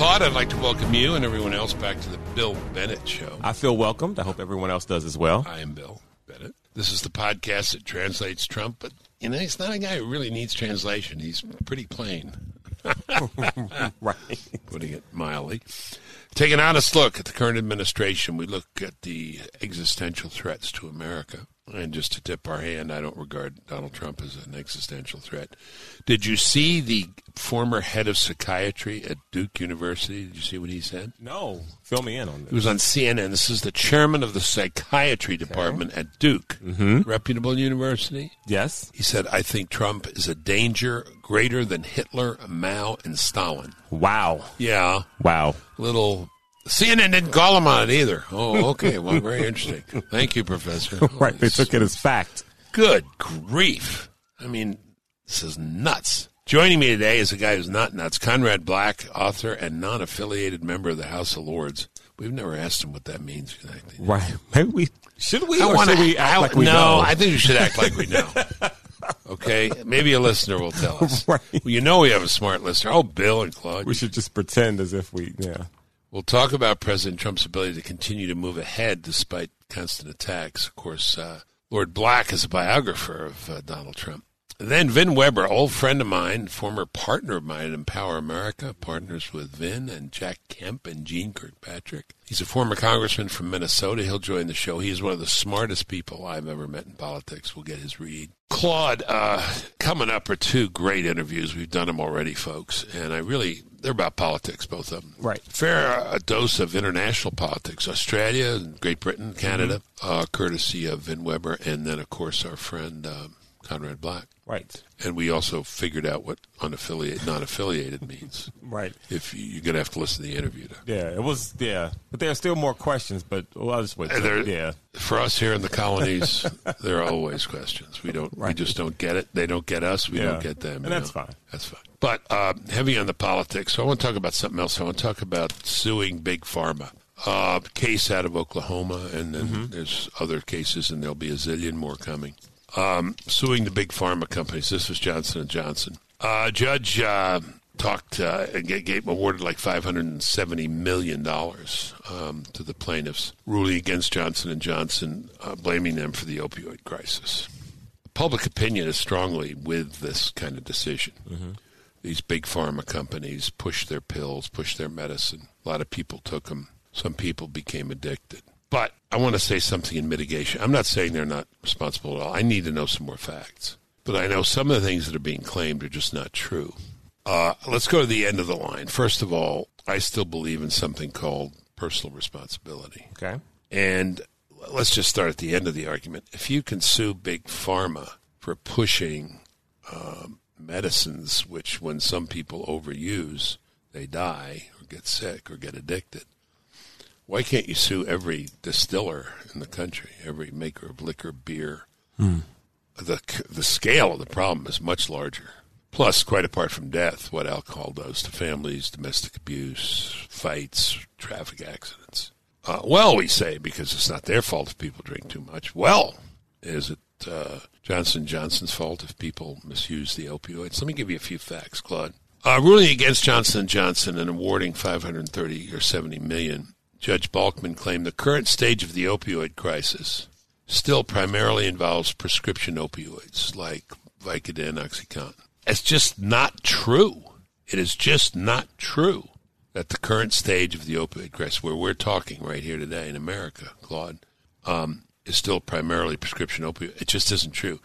Claude, I'd like to welcome you and everyone else back to the Bill Bennett Show. I feel welcomed. I hope everyone else does as well. I am Bill Bennett. This is the podcast that translates Trump, but you know he's not a guy who really needs translation. He's pretty plain. right. Putting it mildly. Take an honest look at the current administration. We look at the existential threats to America. And just to tip our hand, I don't regard Donald Trump as an existential threat. Did you see the former head of psychiatry at Duke University? Did you see what he said? No. Fill me in on It this. was on CNN. This is the chairman of the psychiatry department at Duke, mm-hmm. reputable university. Yes. He said, I think Trump is a danger greater than Hitler, Mao, and Stalin. Wow. Yeah, Wow. little. CNN didn't call him on it either. Oh, okay. Well, very interesting. Thank you, Professor. Right. They took it as fact. Good grief. I mean, this is nuts. Joining me today is a guy who's not nuts, Conrad Black, author and non affiliated member of the House of Lords. We've never asked him what that means exactly. Right. Maybe we should we I or wanna- should we act I- like we no, know? I think we should act like we know. Okay, maybe a listener will tell us. Right. Well, you know we have a smart listener. Oh, Bill and Claude. we should just pretend as if we yeah. We'll talk about President Trump's ability to continue to move ahead despite constant attacks. Of course, uh, Lord Black is a biographer of uh, Donald Trump. Then Vin Weber, old friend of mine, former partner of mine at Empower America, partners with Vin and Jack Kemp and Jeane Kirkpatrick. He's a former congressman from Minnesota. He'll join the show. He is one of the smartest people I've ever met in politics. We'll get his read. Claude, uh, coming up are two great interviews. We've done them already, folks, and I really they're about politics, both of them. Right. Fair a dose of international politics. Australia, Great Britain, Canada, uh, courtesy of Vin Weber, and then of course our friend um, Conrad Black. Right. And we also figured out what unaffiliated, non-affiliated means. Right. If you, you're going to have to listen to the interview. To. Yeah, it was yeah. But there are still more questions, but well, I'll just wait. There- yeah. For us here in the colonies, there are always questions. We don't. We just don't get it. They don't get us. We Yeah. don't get them. And that's know? fine. That's fine. But uh, heavy on the politics. So I want to talk about something else. I want to talk about suing big pharma. Uh, case out of Oklahoma, and then Mm-hmm. there's other cases, and there'll be a zillion more coming. Um, suing the big pharma companies. This was Johnson and Johnson. Uh, judge uh, talked, uh, gave, gave awarded like five hundred and seventy million dollars um, to the plaintiffs, ruling against Johnson and Johnson, uh, blaming them for the opioid crisis. Public opinion is strongly with this kind of decision. These big pharma companies push their pills, push their medicine. A lot of people took them. Some people became addicted. But I want to say something in mitigation. I'm not saying they're not responsible at all. I need to know some more facts. But I know some of the things that are being claimed are just not true. Uh, let's go to the end of the line. First of all, I still believe in something called personal responsibility. Okay. And let's just start at the end of the argument. If you can sue big pharma for pushing um, medicines, which when some people overuse, they die or get sick or get addicted, why can't you sue every distiller in the country, every maker of liquor, beer? The the scale of the problem is much larger. Plus, quite apart from death, what alcohol does to families, domestic abuse, fights, traffic accidents. Uh, well, we say because it's not their fault if people drink too much. Well, is it uh, Johnson Johnson's fault if people misuse the opioids? Let me give you a few facts, Claude. Uh, ruling against Johnson Johnson and awarding 530 or 70 million, Judge Balkman claimed the current stage of the opioid crisis still primarily involves prescription opioids like Vicodin, OxyContin. It's just not true. It is just not true that the current stage of the opioid crisis, where we're talking right here today in America, Claude, um, is still primarily prescription opioid. It just isn't true.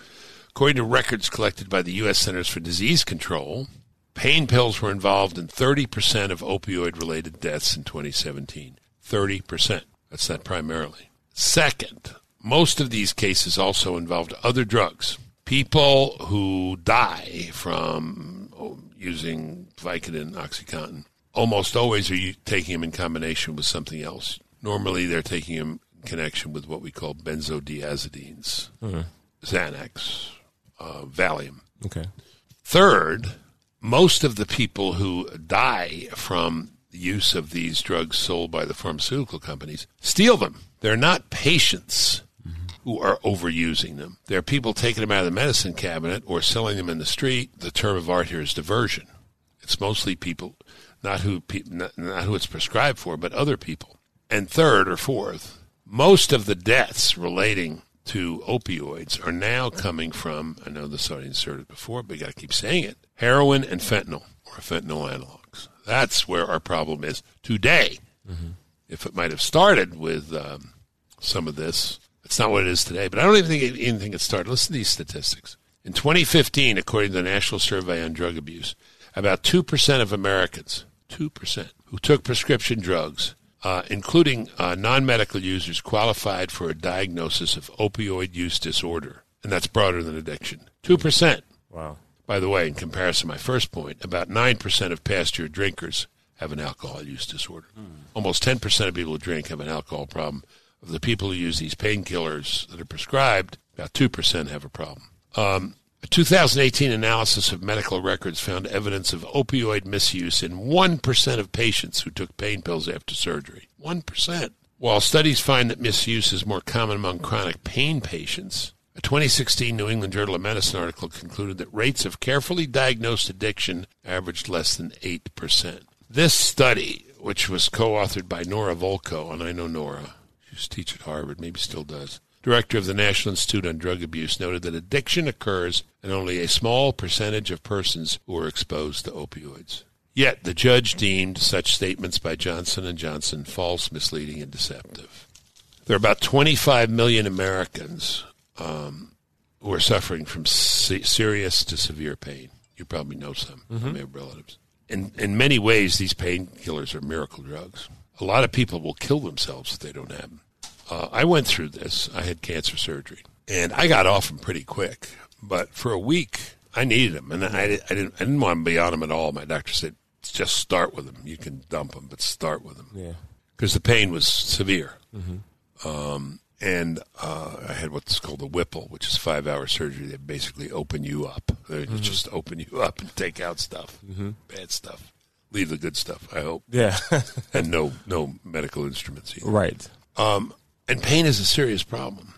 According to records collected by the U.S. Centers for Disease Control, pain pills were involved in 30% of opioid related deaths in 2017. 30%. That's not primarily. Second, most of these cases also involved other drugs. People who die from oh, using Vicodin, OxyContin, almost always are you taking them in combination with something else. Normally, they're taking them in connection with what we call benzodiazepines, Xanax, uh, Valium. Okay. Third, most of the people who die from use of these drugs sold by the pharmaceutical companies steal them. They're not patients who are overusing them. They're people taking them out of the medicine cabinet or selling them in the street. The term of art here is diversion. It's mostly people, not who not, who it's prescribed for, but other people. And third or fourth, most of the deaths relating to opioids are now coming from. I know this already inserted before, but you got to keep saying it: heroin and fentanyl, or fentanyl analogs. That's where our problem is today. If it might have started with um, some of this, it's not what it is today. But I don't even think it- anything had started. Listen to these statistics. In 2015, according to the National Survey on Drug Abuse, about 2% of Americans, 2%, who took prescription drugs, uh, including uh, non medical users, qualified for a diagnosis of opioid use disorder. And that's broader than addiction. 2%. Wow. By the way, in comparison to my first point, about 9% of past year drinkers have an alcohol use disorder. Almost 10% of people who drink have an alcohol problem. Of the people who use these painkillers that are prescribed, about 2% have a problem. Um, a 2018 analysis of medical records found evidence of opioid misuse in 1% of patients who took pain pills after surgery. 1%. While studies find that misuse is more common among chronic pain patients, a 2016 New England Journal of Medicine article concluded that rates of carefully diagnosed addiction averaged less than 8%. This study, which was co authored by Nora Volkow, and I know Nora, she used to teach at Harvard, maybe still does, director of the National Institute on Drug Abuse, noted that addiction occurs in only a small percentage of persons who are exposed to opioids. Yet the judge deemed such statements by Johnson and Johnson false, misleading, and deceptive. There are about 25 million Americans um, who are suffering from se- serious to severe pain. You probably know some. May have relatives. In in many ways, these painkillers are miracle drugs. A lot of people will kill themselves if they don't have them. Uh, I went through this. I had cancer surgery, and I got off them pretty quick. But for a week, I needed them, and I, I didn't. I didn't want to be on them at all. My doctor said, "Just start with them. You can dump them, but start with them." Yeah. because the pain was severe. Hmm. Um, and uh, I had what's called a Whipple, which is five hour surgery. They basically open you up. They just open you up and take out stuff, bad stuff, leave the good stuff. I hope, Yeah. and no no medical instruments. Either. right. Um, and pain is a serious problem.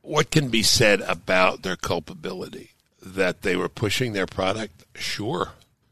What can be said about their culpability? That they were pushing their product? Sure.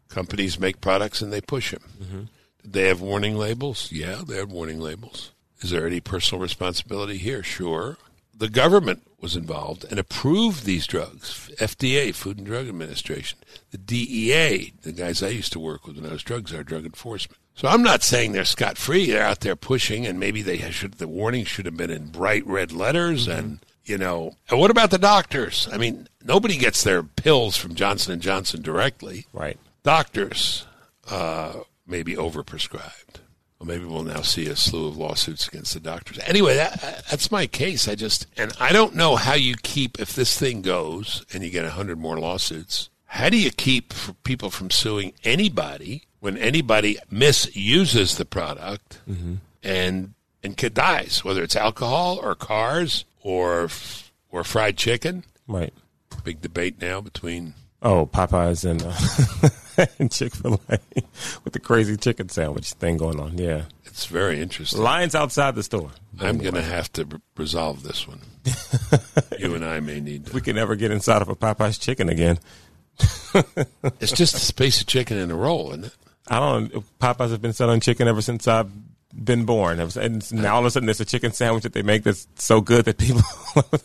Companies make products and they push them. Did they have warning labels? Yeah, they had warning labels. Is there any personal responsibility here? Sure. The government was involved and approved these drugs. FDA, Food and Drug Administration. The DEA, the guys I used to work with when I was drugs, are drug enforcement. So I'm not saying they're scot free. They're out there pushing, and maybe they should. The warning should have been in bright red letters, and you know. And what about the doctors? I mean, nobody gets their pills from Johnson and Johnson directly. Right. Doctors uh, may be overprescribed. Well, maybe we'll now see a slew of lawsuits against the doctors. Anyway, that, that's my case. I just, and I don't know how you keep, if this thing goes and you get a hundred more lawsuits, how do you keep people from suing anybody when anybody misuses the product and, and kid dies, whether it's alcohol or cars or, or fried chicken? Right. Big debate now between Oh, Popeyes and uh, and Chick Fil A with the crazy chicken sandwich thing going on. Yeah, it's very interesting. lines outside the store. I'm going to have to r- resolve this one. you and I may need to. We can never get inside of a Popeyes chicken again. It's just a space of chicken in a roll, isn't it? I don't. Popeyes have been selling chicken ever since I've been born. And now all of a sudden, there's a chicken sandwich that they make that's so good that people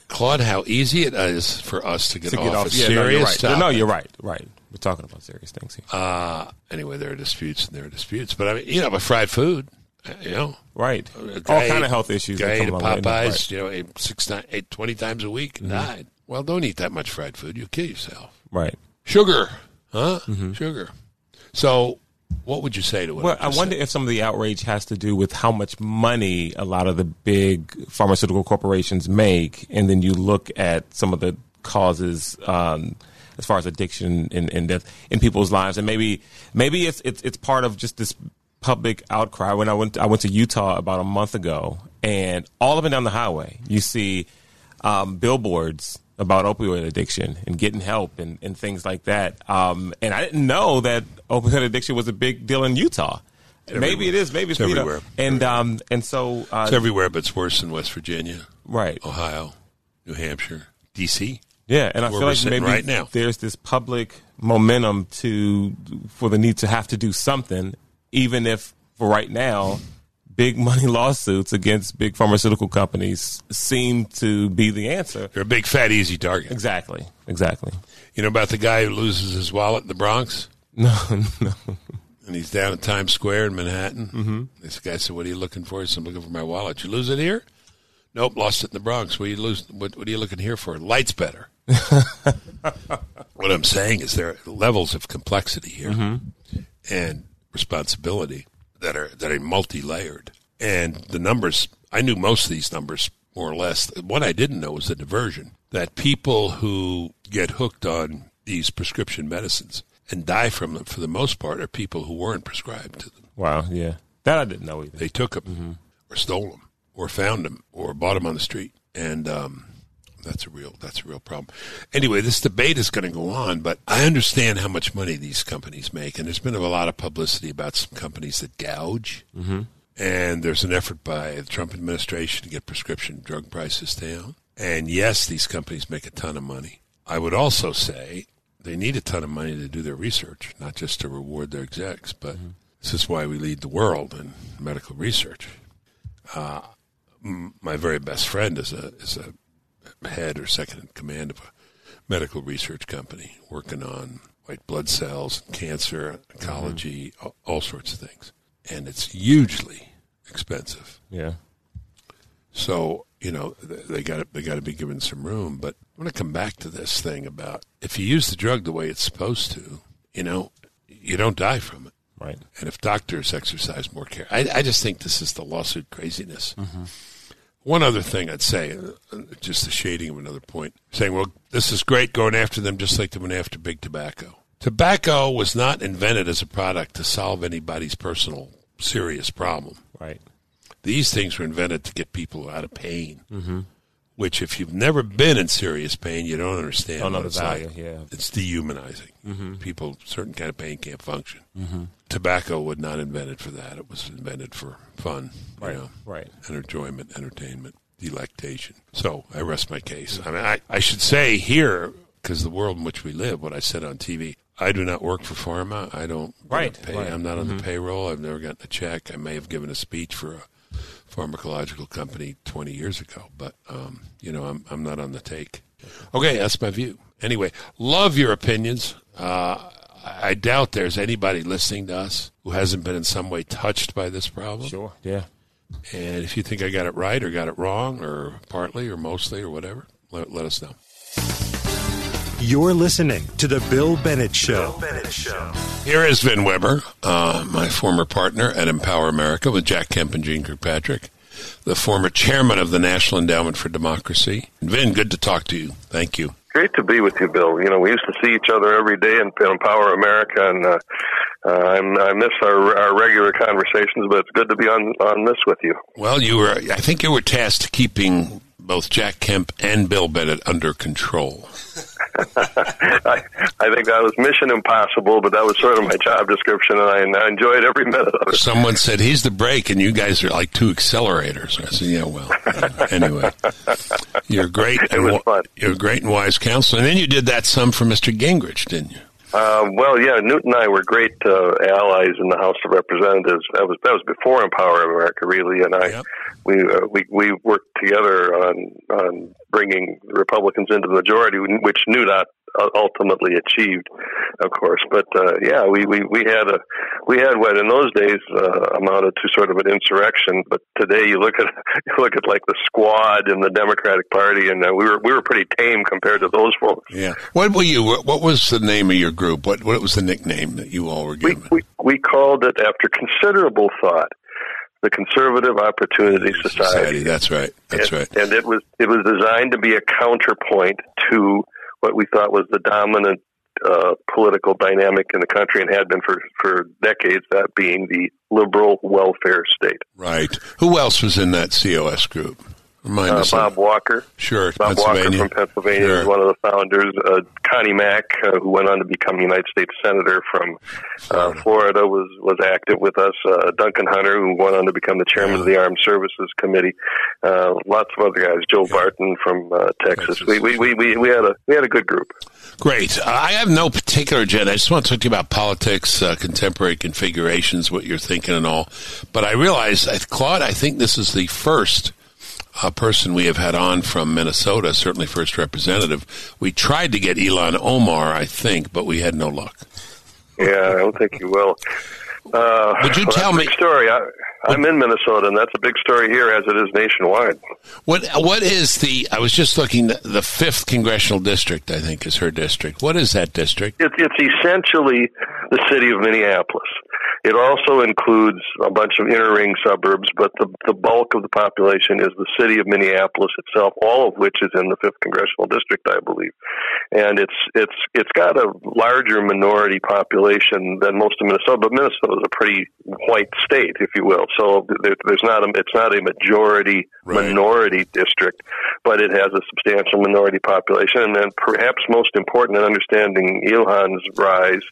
Claude, how easy it is for us to get, to off, get off. a Yeah, serious no, you're right. topic. No, you're right. Right. We're talking about serious things here. Uh, anyway, there are disputes and there are disputes. But I mean, you know, but fried food, uh, you know, right. All guy kind ate- of health issues. Guy ate come at along with it. Popeyes, Right. Mm-hmm. you know, ate six, nine, ate 20 times a week and died. Well, don't eat that much fried food. You'll kill yourself. Right. Sugar, huh? Sugar. So, what would you say to Mm-hmm. Well, I I wonder said? if some of the outrage has to do with how much money a lot of the big pharmaceutical corporations make, and then you look at some of the causes um, as far as addiction and, and death in people's lives, and maybe maybe it's it's it's part of just this public outcry. When I went I went to Utah about a month ago, and all up and down the highway, you see um, billboards about opioid addiction and getting help and, and things like that. Um, and I didn't know that opioid addiction was a big deal in Utah. Maybe it is. Maybe it's, It's everywhere. And um, and so uh, It's everywhere, but it's worse in West Virginia, right. Ohio, New Hampshire, D.C. Yeah, and I feel like maybe right now. there's this public momentum to for the need to have to do something, even if for right now, big money lawsuits against big pharmaceutical companies seem to be the answer. They're a big, fat, easy target. Exactly. Exactly. You know about the guy who loses his wallet in the Bronx? No, no. And he's down at Times Square in Manhattan. Mm-hmm. This guy said, "What are you looking for?" He said, "I'm looking for my wallet. You lose it here? Nope, lost it in the Bronx. What are you lose? What, what are you looking here for? Lights better." what I'm saying is there are levels of complexity here and responsibility that are that are multi-layered. And the numbers, I knew most of these numbers more or less. What I didn't know was the diversion that people who get hooked on these prescription medicines and die from them, for the most part, are people who weren't prescribed to them. Wow. Yeah. That I didn't know either. They took them, or stole them, or found them, or bought them on the street, and um, that's a real that's a real problem. Anyway, this debate is going to go on, but I understand how much money these companies make, and there's been a lot of publicity about some companies that gouge. Mm-hmm. And there's an effort by the Trump administration to get prescription drug prices down. And yes, these companies make a ton of money. I would also say they need a ton of money to do their research, not just to reward their execs, but this is why we lead the world in medical research. Uh, m- my very best friend is a is a head or second in command of a medical research company working on white blood cells, cancer, oncology, mm-hmm. all, all sorts of things, and it's hugely expensive. Yeah. So you know they got they got to be given some room. But I want to come back to this thing about if you use the drug the way it's supposed to, you know, you don't die from it. Right. And if doctors exercise more care, I, I just think this is the lawsuit craziness. Mm-hmm. One other thing I'd say, uh, just the shading of another point, saying, well, this is great going after them just like they went after big tobacco. Tobacco was not invented as a product to solve anybody's personal serious problem. Right. These things were invented to get people out of pain, which, if you've never been in serious pain, you don't understand. Don't know the it's value, like. yeah. It's dehumanizing. Mm-hmm. People, certain kind of pain can't function. Mm-hmm. Tobacco was not invented for that. It was invented for fun, you Right. know, Right. and enjoyment, entertainment, delectation. So I rest my case. Mm-hmm. I mean, I, I should say here, because the world in which we live, what I said on TV, I do not work for pharma. I don't Right, Pay. right. I'm not on the payroll. I've never gotten a check. I may have given a speech for a pharmacological company 20 years ago, but um, you know, I'm I'm not on the take. Okay, that's my view. Anyway, love your opinions. Uh, I doubt there's anybody listening to us who hasn't been in some way touched by this problem. Sure. Yeah. And if you think I got it right or got it wrong or partly or mostly or whatever, let, let us know. You're listening to The Bill Bennett Show. Here is Vin Weber, uh, my former partner at Empower America with Jack Kemp and Jeane Kirkpatrick, the former chairman of the National Endowment for Democracy. Vin, good to talk to you. Thank you. Great to be with you, Bill. You know, we used to see each other every day in, in Empower America, and uh, uh, I'm, I miss our, our regular conversations, but it's good to be on, on this with you. Well, you were, I think you were tasked keeping both Jack Kemp and Bill Bennett under control. I, I think that was mission impossible, but that was sort of my job description, and I, and I enjoyed every minute of it. Someone said he's the brake, and you guys are like two accelerators. I said, "Yeah, well, uh, anyway, you're great. It was fun. You're great and wise counsel." And then you did that some for Mr. Gingrich, didn't you? Uh, well, yeah, Newt and I were great uh, allies in the House of Representatives. That was that was before Empower America, really, and I Yep. we uh, we we worked together on on bringing Republicans into the majority, which Newt ultimately achieved, of course. But uh, yeah, we, we we had a we had what in those days uh, amounted to sort of an insurrection. But today, you look at you look at like the Squad in the Democratic Party, and uh, we were we were pretty tame compared to those folks. Yeah. What were you? What was the name of your group? What What was the nickname that you all were given? we we called it after considerable thought the Conservative Opportunity Society. That's right. That's and, right. And it was it was designed to be a counterpoint to what we thought was the dominant uh, political dynamic in the country and had been for for decades. That being the liberal welfare state. Right. Who else was in that COS group? Remind Uh, Bob Walker. Sure, Bob Walker from Pennsylvania Sure. is one of the founders. Uh, Connie Mack, uh, who went on to become United States Senator from uh, Florida. Florida, was was active with us. Uh, Duncan Hunter, who went on to become the chairman of the Armed Services Committee. Uh, lots of other guys. Joe Barton from uh, Texas. Texas. We, we, we, we, we had a we had a good group. Great. I have no particular agenda. I just want to talk to you about politics, uh, contemporary configurations, what you're thinking, and all. But I realize, Claude, I think this is the first uh, person we have had on from Minnesota, certainly first representative. We tried to get Ilhan Omar, I think, but we had no luck. Yeah, I don't think you will. Uh, Would you well, tell a me- story? I, I'm in Minnesota, and that's a big story here, as it is nationwide. What What is the? I was just looking. The fifth congressional district, I think, is her district. What is that district? It, it's essentially the city of Minneapolis. It also includes a bunch of inner ring suburbs, but the, the bulk of the population is the city of Minneapolis itself, all of which is in the fifth congressional district, I believe. And it's it's it's got a larger minority population than most of Minnesota, but Minnesota is a pretty white state, if you will. So there, there's not a it's not a majority Right. minority district, but it has a substantial minority population. And then perhaps most important in understanding Ilhan's rise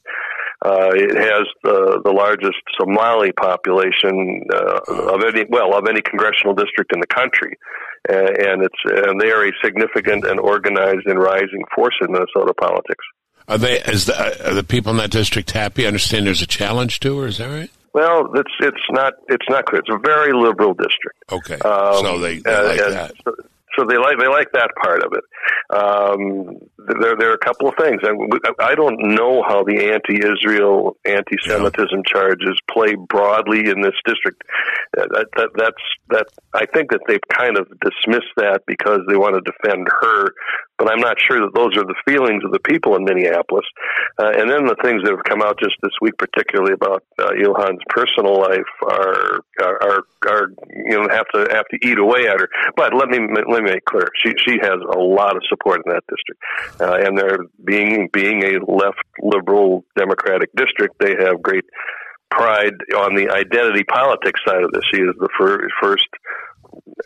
uh, it has the, the largest Somali population uh, of any well of any congressional district in the country, uh, and it's and they are a significant and organized and rising force in Minnesota politics. Are they? Is the, are the people in that district happy? I understand there's a challenge to her. Is that right? Well, it's it's not it's not clear. It's a very liberal district. Okay, Um, so they, they uh, like and that. So, so they like they like that part of it. Um, there there are a couple of things. and I don't know how the anti-Israel, anti-Semitism charges play broadly in this district. Uh, That, that that's that. I think that they've kind of dismissed that because they want to defend her, but I'm not sure that those are the feelings of the people in Minneapolis. Uh, and then the things that have come out just this week, particularly about uh, Ilhan's personal life, are are, are are you know have to have to eat away at her. But let me let me make clear, she she has a lot of support in that district, uh, and they're being being a left liberal democratic district, they have great pride on the identity politics side of this. She is the fir- first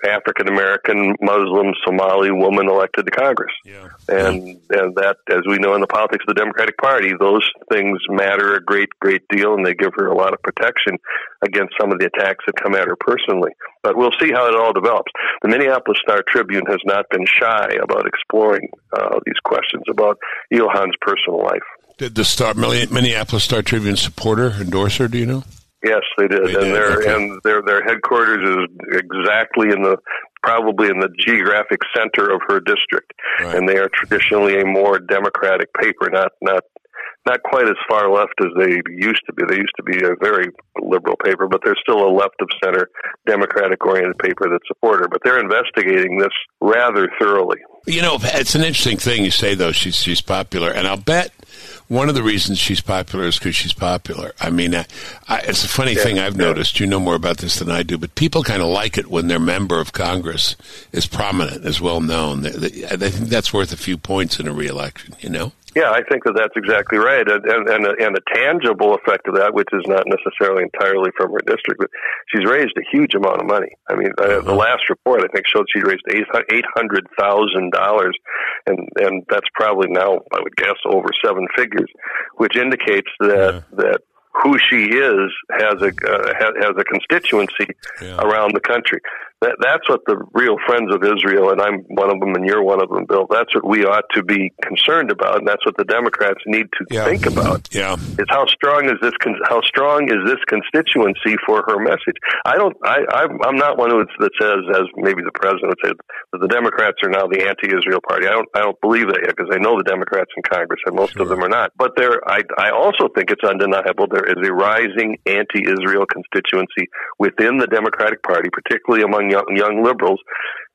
African American Muslim Somali woman elected to Congress. Yeah. And and that, as we know in the politics of the Democratic Party, those things matter a great, great deal, and they give her a lot of protection against some of the attacks that come at her personally. But we'll see how it all develops. The Minneapolis Star Tribune has not been shy about exploring uh, these questions about Ilhan's personal life. Did the Star Minneapolis Star Tribune support her, endorse her? Do you know? Yes, they did, They did, and their okay. and their their headquarters is exactly in the probably in the geographic center of her district, Right. and they are traditionally a more democratic paper, not not not quite as far left as they used to be. They used to be a very liberal paper, but they're still a left of center, democratic oriented paper that support her. But they're investigating this rather thoroughly. You know, it's an interesting thing you say, though. She's she's popular, and I'll bet one of the reasons she's popular is because she's popular. I mean, I, I, it's a funny thing I've yeah. noticed. You know more about this than I do, but people kind of like it when their member of Congress is prominent, is well known. They, they, I think that's worth a few points in a reelection. You know. Yeah, I think that that's exactly right, and and and a, and a tangible effect of that, which is not necessarily entirely from her district, but she's raised a huge amount of money. I mean, uh, the last report I think showed she raised eight hundred thousand dollars, and and that's probably now I would guess over seven figures, which indicates that that who she is has a uh, has, has a constituency Yeah. around the country. That, that's what the real friends of Israel, and I'm one of them, and you're one of them, Bill. That's what we ought to be concerned about, and that's what the Democrats need to Yeah. think about. Yeah. Is how strong is this? How strong is this constituency for her message? I don't. I, I'm not one who that says, as maybe the president would say, that the Democrats are now the anti-Israel party. I don't. I don't believe that yet because I know the Democrats in Congress, and most of them are not. But there, I I also think it's undeniable there is a rising anti-Israel constituency within the Democratic Party, particularly among young, young liberals,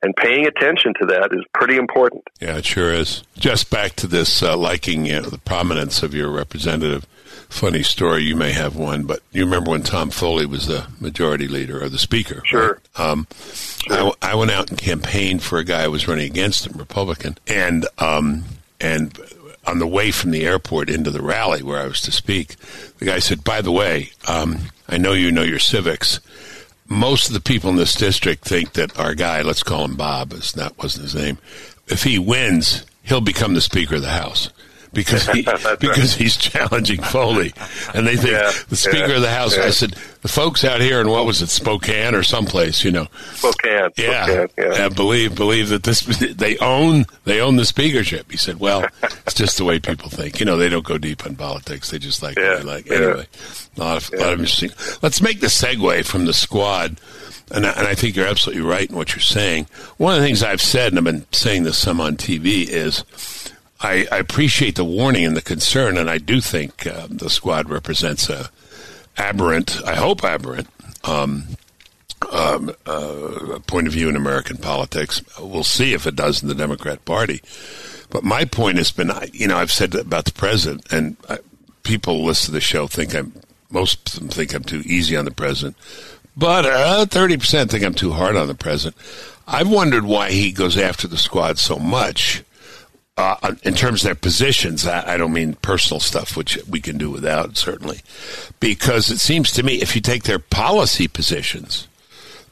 and paying attention to that is pretty important. Yeah, it sure is. Just back to this uh, liking you know, the prominence of your representative. Funny story, you may have one, but you remember when Tom Foley was the majority leader or the speaker? Sure. right? Um, I, w- I went out and campaigned for a guy who was running against him, Republican, and um, and on the way from the airport into the rally where I was to speak, the guy said, "By the way, um, I know you know your civics." Most of the people in this district think that our guy, let's call him Bob, is that wasn't his name. If he wins, he'll become the Speaker of the House because he because right. he's challenging Foley, and they think yeah, the Speaker yeah, of the House. Yeah. I said the folks out here in what was it Spokane or someplace, you know, Spokane. Yeah, Spokane, yeah. believe believe that this they own they own the speakership. He said, well, it's just the way people think. You know, they don't go deep in politics. They just like like anyway. A lot of a lot of interesting. Let's make the segue from the squad. And I, and I think you're absolutely right in what you're saying. One of the things I've said, and I've been saying this some on TV, is I, I appreciate the warning and the concern, and I do think uh, the squad represents a aberrant, I hope aberrant, um, um, uh, point of view in American politics. We'll see if it does in the Democrat Party. But my point has been, you know, I've said about the president, and I, people listen to the show think I'm, most of them think I'm too easy on the president, but uh, 30% think I'm too hard on the president. I've wondered why he goes after the squad so much uh, in terms of their positions, I, I, don't mean personal stuff, which we can do without, certainly, because it seems to me if you take their policy positions,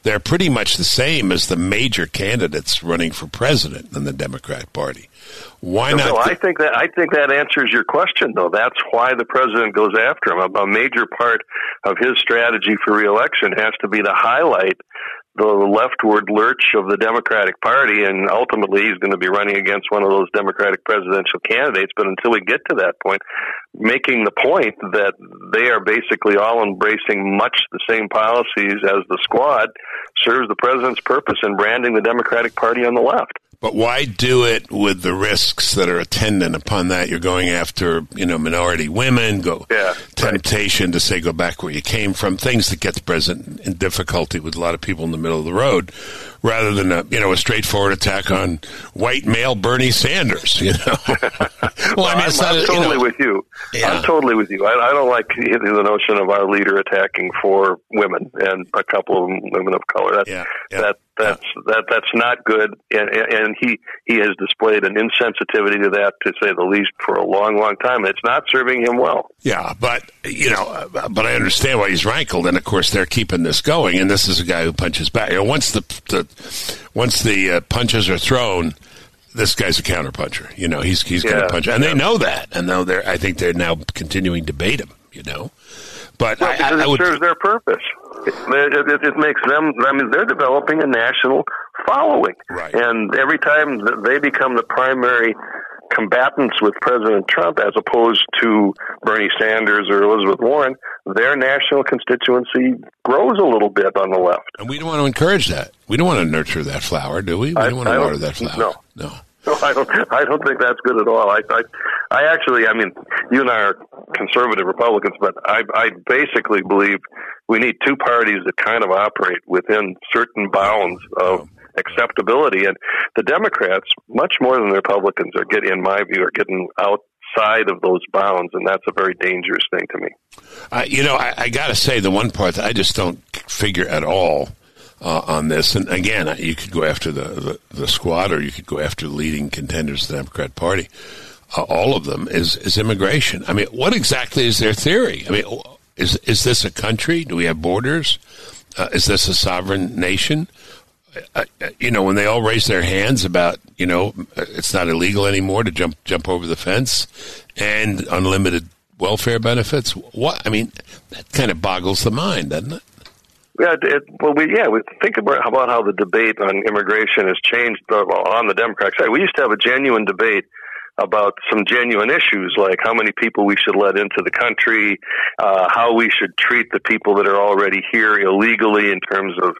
they're pretty much the same as the major candidates running for president in the Democrat Party. Why not? No, I think that I think that answers your question, though. That's why the president goes after him. A, a major part of his strategy for reelection has to be to highlight the leftward lurch of the Democratic Party, and ultimately he's going to be running against one of those Democratic presidential candidates. But until we get to that point, making the point that they are basically all embracing much the same policies as the squad serves the president's purpose in branding the Democratic Party on the left. But why do it with the risks that are attendant upon that? You're going after, you know, minority women, go yeah, temptation right. to say go back where you came from, things that get the president in difficulty with a lot of people in the middle of the road rather than a you know a straightforward attack on white male Bernie Sanders. You know, well, I mean, I'm, not, I'm totally you know, with you. Yeah. I'm totally with you. I, I don't like the notion of our leader attacking four women and a couple of women of color. That, yeah, yeah. that that's that that's not good, and, and he he has displayed an insensitivity to that, to say the least, for a long, long time. It's not serving him well. Yeah, but you know, but I understand why he's rankled, and of course they're keeping this going. And this is a guy who punches back. You know, once the, the once the uh, punches are thrown, this guy's a counterpuncher. You know, he's he's going to punch, and yeah. they know that, and though they're, I think they're now continuing to bait him. You know, but well, I, I, it would, serves their purpose. It, it, it, makes them. I mean, they're developing a national following, right. and every time they become the primary combatants with President Trump as opposed to Bernie Sanders or Elizabeth Warren, their national constituency grows a little bit on the left. And we don't want to encourage that. We don't want to nurture that flower, do we? We don't want to water that flower. No. No. No, I don't. I don't think that's good at all. I, I, I actually, I mean, you and I are conservative Republicans, but I, I basically believe we need two parties that kind of operate within certain bounds of acceptability. And the Democrats, much more than the Republicans, are getting, in my view, are getting outside of those bounds, and that's a very dangerous thing to me. Uh, you know, I, I got to say, the one part that I just don't figure at all uh, on this, and again, you could go after the, the, the, squad or you could go after leading contenders of the Democrat Party. Uh, all of them is, is immigration. I mean, what exactly is their theory? I mean, is is this a country? Do we have borders? Uh, is this a sovereign nation? Uh, you know, when they all raise their hands about, you know, it's not illegal anymore to jump jump over the fence and unlimited welfare benefits. What I mean, that kind of boggles the mind, doesn't it? Yeah, it, well, we yeah, we think about about how the debate on immigration has changed on the Democratic side. We used to have a genuine debate about some genuine issues like how many people we should let into the country, uh, how we should treat the people that are already here illegally in terms of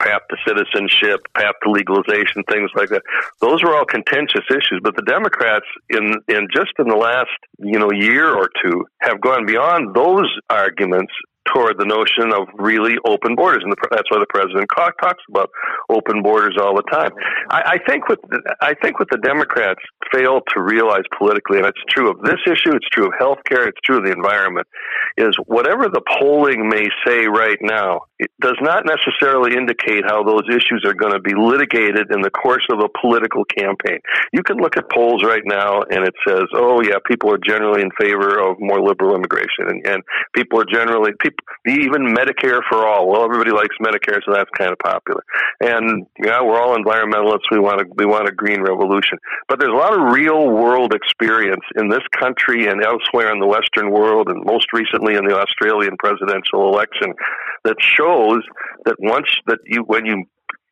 path to citizenship, path to legalization, things like that. Those are all contentious issues, but the Democrats in in just in the last, you know, year or two have gone beyond those arguments toward the notion of really open borders, and the, that's why the president talks about open borders all the time. I, I think what I think what the Democrats fail to realize politically, and it's true of this issue, it's true of health care, it's true of the environment, is whatever the polling may say right now, it does not necessarily indicate how those issues are going to be litigated in the course of a political campaign. You can look at polls right now, and it says, "Oh yeah, people are generally in favor of more liberal immigration," and, and people are generally people people, even Medicare for all. Well, everybody likes Medicare, so that's kind of popular. And yeah, we're all environmentalists. We want to we want a green revolution. But there's a lot of real world experience in this country and elsewhere in the Western world, and most recently in the Australian presidential election, that shows that once that you when you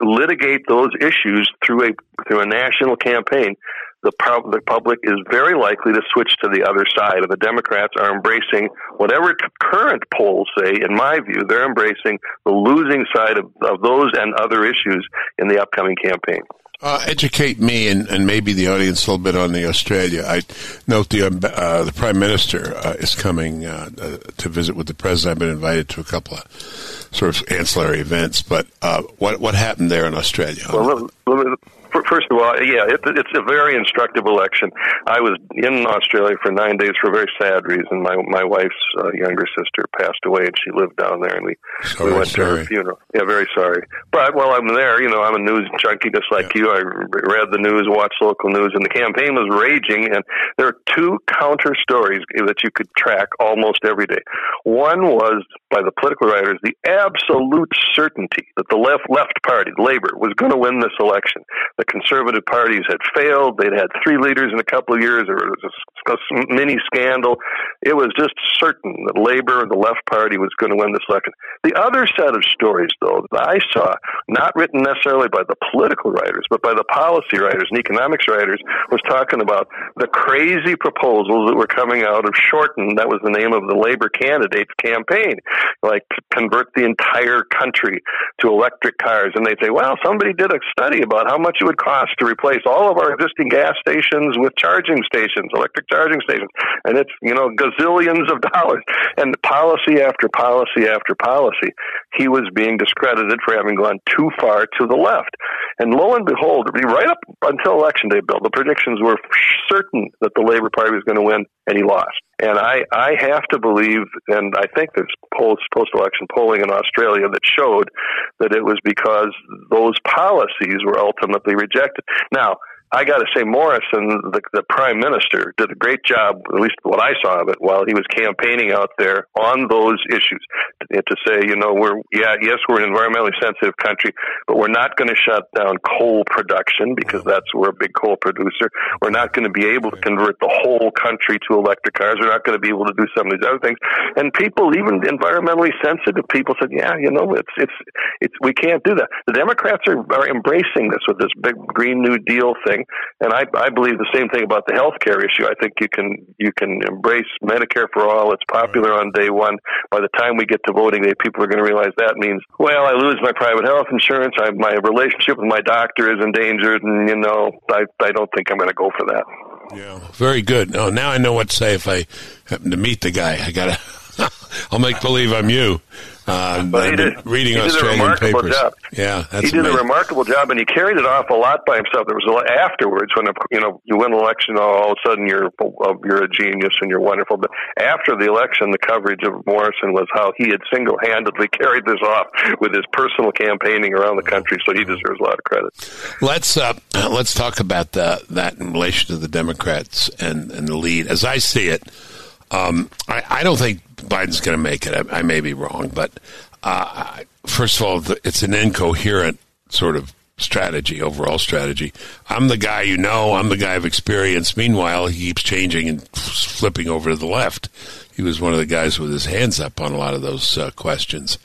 litigate those issues through a through a national campaign, the, pub, the public is very likely to switch to the other side. And the Democrats are embracing whatever current polls say, in my view, they're embracing the losing side of, of those and other issues in the upcoming campaign. Uh, educate me and, and, maybe the audience a little bit on the Australia. I note the uh, the Prime Minister uh, is coming uh, uh, to visit with the President. I've been invited to a couple of sort of ancillary events, but uh, what what happened there in Australia? Well, let, let, First of all, yeah, it, it's a very instructive election. I was in Australia for nine days for a very sad reason. My my wife's uh, younger sister passed away, and she lived down there, and we sorry, we went sorry. to her funeral. Yeah, very sorry. But while I'm there, you know, I'm a news junkie just like yeah. you. I read the news, watched local news, and the campaign was raging. And there are two counter stories that you could track almost every day. One was by the political writers the absolute certainty that the left left party, Labor, was going to win this election. The conservative parties had failed. They'd had three leaders in a couple of years. There was a, a mini scandal. It was just certain that Labor, the left party, was going to win this election. The other set of stories, though, that I saw, not written necessarily by the political writers, but by the policy writers and economics writers, was talking about the crazy proposals that were coming out of Shorten. That was the name of the Labor candidate's campaign, like convert the entire country to electric cars. And they say, well, somebody did a study about how much it would cost to replace all of our existing gas stations with charging stations, electric charging stations. And it's, you know, gazillions of dollars. And policy after policy after policy, he was being discredited for having gone too far to the left. And lo and behold, right up until election day, Bill, the predictions were certain that the Labor Party was going to win, and he lost. And I, I have to believe, and I think there's post post election polling in Australia that showed that it was because those policies were ultimately rejected. Now, I got to say, Morrison, the, the prime minister, did a great job, at least what I saw of it, while he was campaigning out there on those issues. To say, you know, we're, yeah, yes, we're an environmentally sensitive country, but we're not going to shut down coal production because mm-hmm. that's, we're a big coal producer. We're not going to be able to convert the whole country to electric cars. We're not going to be able to do some of these other things. And people, even environmentally sensitive people said, yeah, you know, it's, it's, it's, we can't do that. The Democrats are, are embracing this with this big Green New Deal thing thing. And I, I believe the same thing about the health care issue. I think you can you can embrace Medicare for all. It's popular on day one. By the time we get to voting day, people are going to realize that means, well, I lose my private health insurance. I, my relationship with my doctor is endangered, and you know, I I don't think I'm going to go for that. Yeah, very good. Oh, now I know what to say if I happen to meet the guy. I gotta. I'll make believe I'm you. Uh, but he did, reading he Australian did a remarkable papers. Job. Yeah, he did amazing. a remarkable job, and he carried it off a lot by himself. There was a lot afterwards when you know you win an election, all of a sudden you're you're a genius and you're wonderful. But after the election, the coverage of Morrison was how he had single handedly carried this off with his personal campaigning around the country. So he deserves a lot of credit. Let's uh, let's talk about the, that in relation to the Democrats and, and the lead. As I see it, um, I, I, don't think Biden's going to make it. I, I, may be wrong, but uh, first of all, it's an incoherent sort of strategy, overall strategy. I'm the guy you know. I'm the guy of experience. Meanwhile, he keeps changing and flipping over to the left. He was one of the guys with his hands up on a lot of those uh, questions,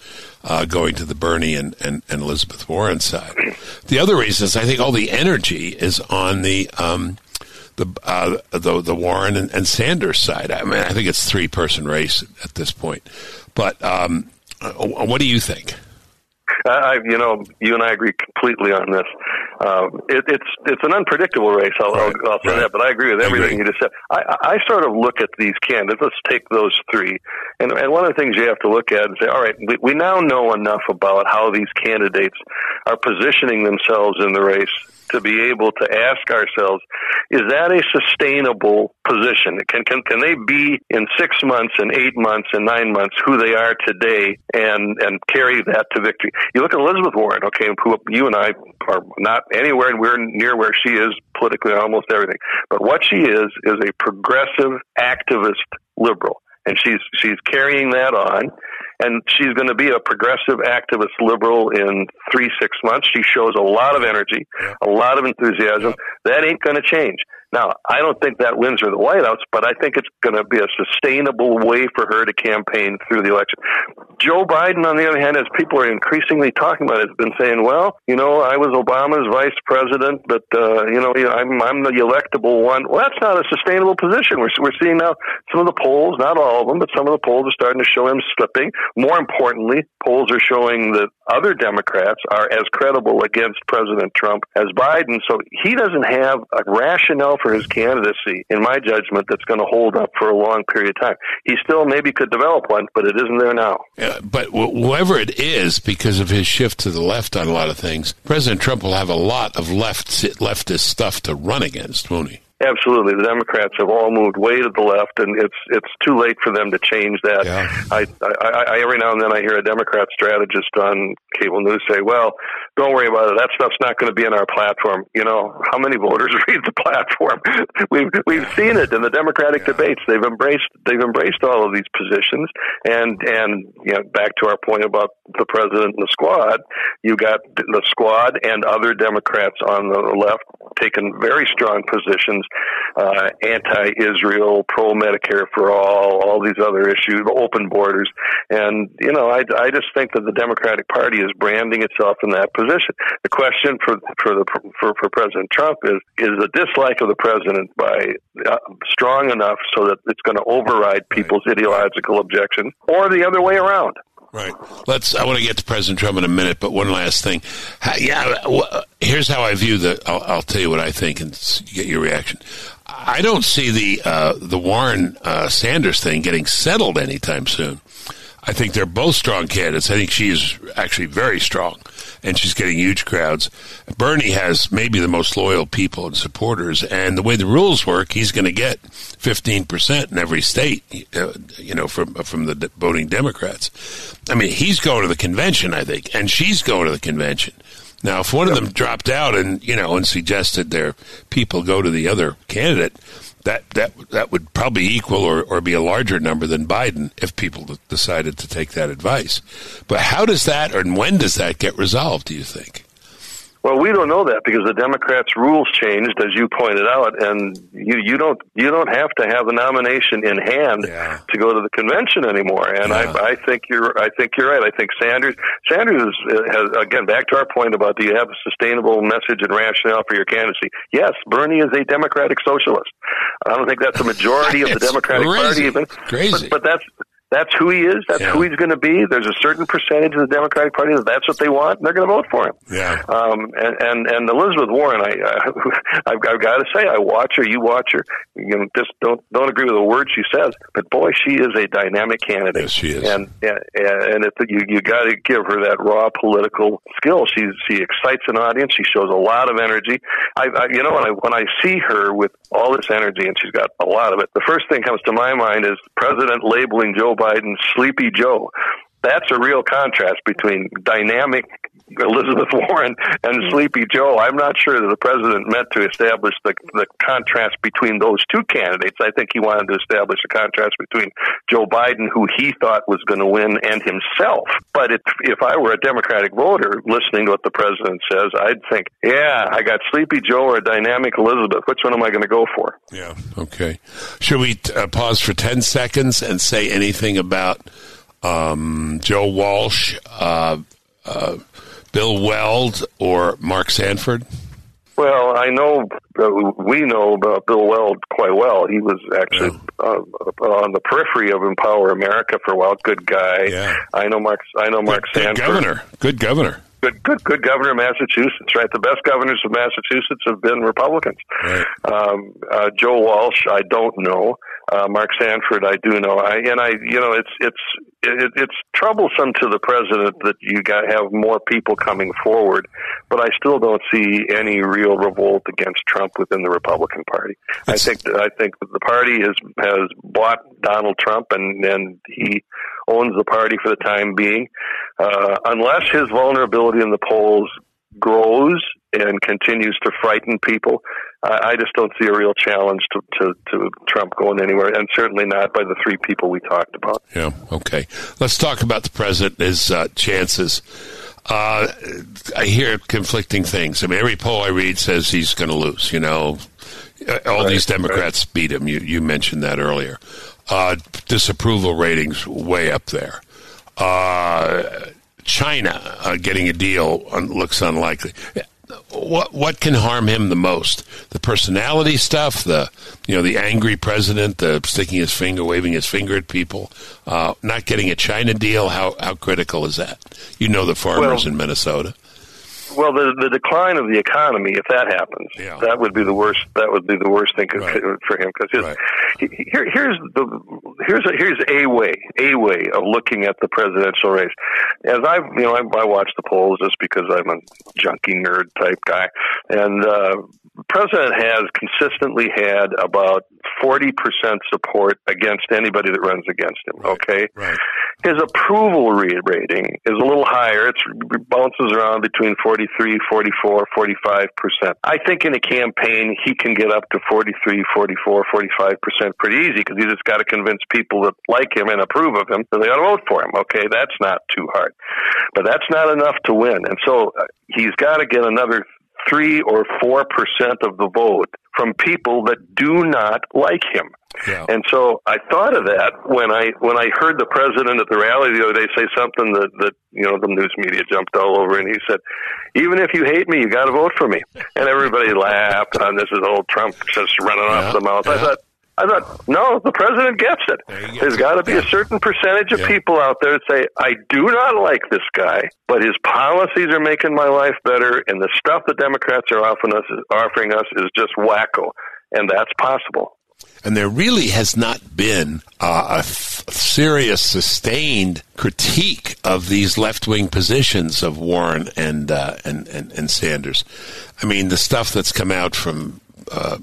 uh, going to the Bernie and, and, and, Elizabeth Warren side. The other reason is I think all the energy is on the um, the uh, the the Warren and, and, Sanders side. I mean, I think it's three person race at this point. But um, uh, what do you think? I, you know, you and I agree completely on this. Um, it, it's it's an unpredictable race. I'll, right. I'll, I'll say right. that, but I agree with everything agree. you just said. I, I sort of look at these candidates. Let's take those three, and and one of the things you have to look at and say, all right, we, we now know enough about how these candidates are positioning themselves in the race to be able to ask ourselves, is that a sustainable position? Can, can, can they be in six months and eight months and nine months who they are today and, and carry that to victory? You look at Elizabeth Warren, okay, who you and I are not anywhere and we're near where she is politically almost everything. But what she is, is a progressive activist liberal and she's she's carrying that on and she's going to be a progressive activist liberal in three six months. She shows a lot of energy a lot of enthusiasm. That ain't going to change now, I don't think that wins her the White House, but I think it's going to be a sustainable way for her to campaign through the election. Joe Biden, on the other hand, as people are increasingly talking about, it, has been saying, "Well, you know, I was Obama's vice president, but uh, you know, I'm I'm the electable one." Well, that's not a sustainable position. We're we're seeing now some of the polls, not all of them, but some of the polls are starting to show him slipping. More importantly, polls are showing that other Democrats are as credible against President Trump as Biden. So he doesn't have a rationale for his candidacy, in my judgment, that's going to hold up for a long period of time. He still maybe could develop one, but it isn't there now. But whoever it is, because of his shift to the left on a lot of things, President Trump will have a lot of left leftist stuff to run against, won't he? Absolutely, the Democrats have all moved way to the left, and it's it's too late for them to change that. Yeah. I, I, I every now and then I hear a Democrat strategist on cable news say, "Well, don't worry about it. That stuff's not going to be in our platform." You know, how many voters read the platform? we've we've seen it in the Democratic yeah. debates. They've embraced they've embraced all of these positions, and and you know, back to our point about the president and the squad, you got the squad and other Democrats on the left taking very strong positions uh, anti-Israel, pro-Medicare for all, all these other issues, open borders, and you know, I, I just think that the Democratic Party is branding itself in that position. The question for for the for, for President Trump is is the dislike of the president by uh, strong enough so that it's going to override people's ideological objections, or the other way around. Right. Let's. I want to get to President Trump in a minute, but one last thing. Yeah. Here's how I view the. I'll, I'll tell you what I think and get your reaction. I don't see the uh, the Warren uh, Sanders thing getting settled anytime soon. I think they're both strong candidates. I think she is actually very strong, and she's getting huge crowds. Bernie has maybe the most loyal people and supporters, and the way the rules work, he's going to get fifteen percent in every state. Uh, you know, from from the voting Democrats. I mean, he's going to the convention, I think, and she's going to the convention. Now, if one of them dropped out and you know and suggested their people go to the other candidate, that that that would probably equal or, or be a larger number than Biden if people decided to take that advice. But how does that, or when does that get resolved? Do you think? Well, we don't know that because the Democrats' rules changed, as you pointed out, and you you don't you don't have to have a nomination in hand yeah. to go to the convention anymore. And yeah. I, I think you're I think you're right. I think Sanders Sanders is, uh, has again back to our point about do you have a sustainable message and rationale for your candidacy? Yes, Bernie is a Democratic socialist. I don't think that's a majority of the Democratic crazy. Party even. Crazy. But, but that's that's who he is. That's yeah. who he's going to be. There's a certain percentage of the Democratic Party that that's what they want, and they're going to vote for him. Yeah. Um, and, and and Elizabeth Warren, I, I I've, I've got to say, I watch her. You watch her. You know, just don't don't agree with a word she says, but boy, she is a dynamic candidate. Yes, she is. And and, and if you you got to give her that raw political skill. She she excites an audience. She shows a lot of energy. I, I you know when I when I see her with all this energy, and she's got a lot of it. The first thing comes to my mind is President labeling Joe Biden Sleepy Joe. That's a real contrast between dynamic Elizabeth Warren and mm-hmm. Sleepy Joe. I'm not sure that the president meant to establish the, the contrast between those two candidates. I think he wanted to establish a contrast between Joe Biden, who he thought was going to win, and himself. But if, if I were a Democratic voter listening to what the president says, I'd think, yeah, I got Sleepy Joe or a dynamic Elizabeth. Which one am I going to go for? Yeah. Okay. Should we uh, pause for 10 seconds and say anything about um, Joe Walsh, uh, uh, Bill Weld, or Mark Sanford? Well, I know uh, we know about Bill Weld quite well. He was actually yeah. uh, on the periphery of Empower America for a while. Good guy. Yeah. I know Mark. I know Mark good, Sanford. Good governor. Good governor. Good, good, good governor of Massachusetts. Right. The best governors of Massachusetts have been Republicans. Right. Um, uh, Joe Walsh, I don't know. Uh, Mark Sanford, I do know. I and I, you know, it's it's it, it's troublesome to the president that you got have more people coming forward, but I still don't see any real revolt against Trump within the Republican Party. I think that, I think that the party has has bought Donald Trump and and he owns the party for the time being. Uh, unless his vulnerability in the polls grows and continues to frighten people, I, I just don't see a real challenge to, to, to Trump going anywhere, and certainly not by the three people we talked about. Yeah. Okay. Let's talk about the president. His uh, chances. Uh, I hear conflicting things. I mean, every poll I read says he's going to lose. You know, all right, these Democrats right. beat him. You you mentioned that earlier. Uh, disapproval ratings way up there. Uh, China uh, getting a deal looks unlikely. What what can harm him the most? The personality stuff, the you know the angry president, the sticking his finger, waving his finger at people, uh, not getting a China deal. How how critical is that? You know the farmers well, in Minnesota. Well, the the decline of the economy, if that happens, yeah. that would be the worst. That would be the worst thing right. for him because right. here, here's the here's a, here's a way a way of looking at the presidential race. As I've you know I, I watch the polls just because I'm a junkie nerd type guy, and uh, president has consistently had about 40% support against anybody that runs against him. Right. Okay. Right. His approval rating is a little higher. It bounces around between 43, 44, 45%. I think in a campaign, he can get up to 43, 44, 45% pretty easy because he just got to convince people that like him and approve of him that they ought to vote for him. Okay. That's not too hard. But that's not enough to win. And so uh, he's got to get another three or four percent of the vote from people that do not like him. Yeah. And so I thought of that when I when I heard the president at the rally the other day say something that that you know the news media jumped all over and he said, "Even if you hate me, you got to vote for me." And everybody laughed. And this is old Trump just running yeah. off the mouth. Yeah. I thought I thought, no, the president gets it. There's got to be a certain percentage of yeah. people out there that say, I do not like this guy, but his policies are making my life better, and the stuff the Democrats are offering us, offering us is just wacko. And that's possible. And there really has not been uh, a serious, sustained critique of these left-wing positions of Warren and, uh, and, and and Sanders. I mean, the stuff that's come out from uh,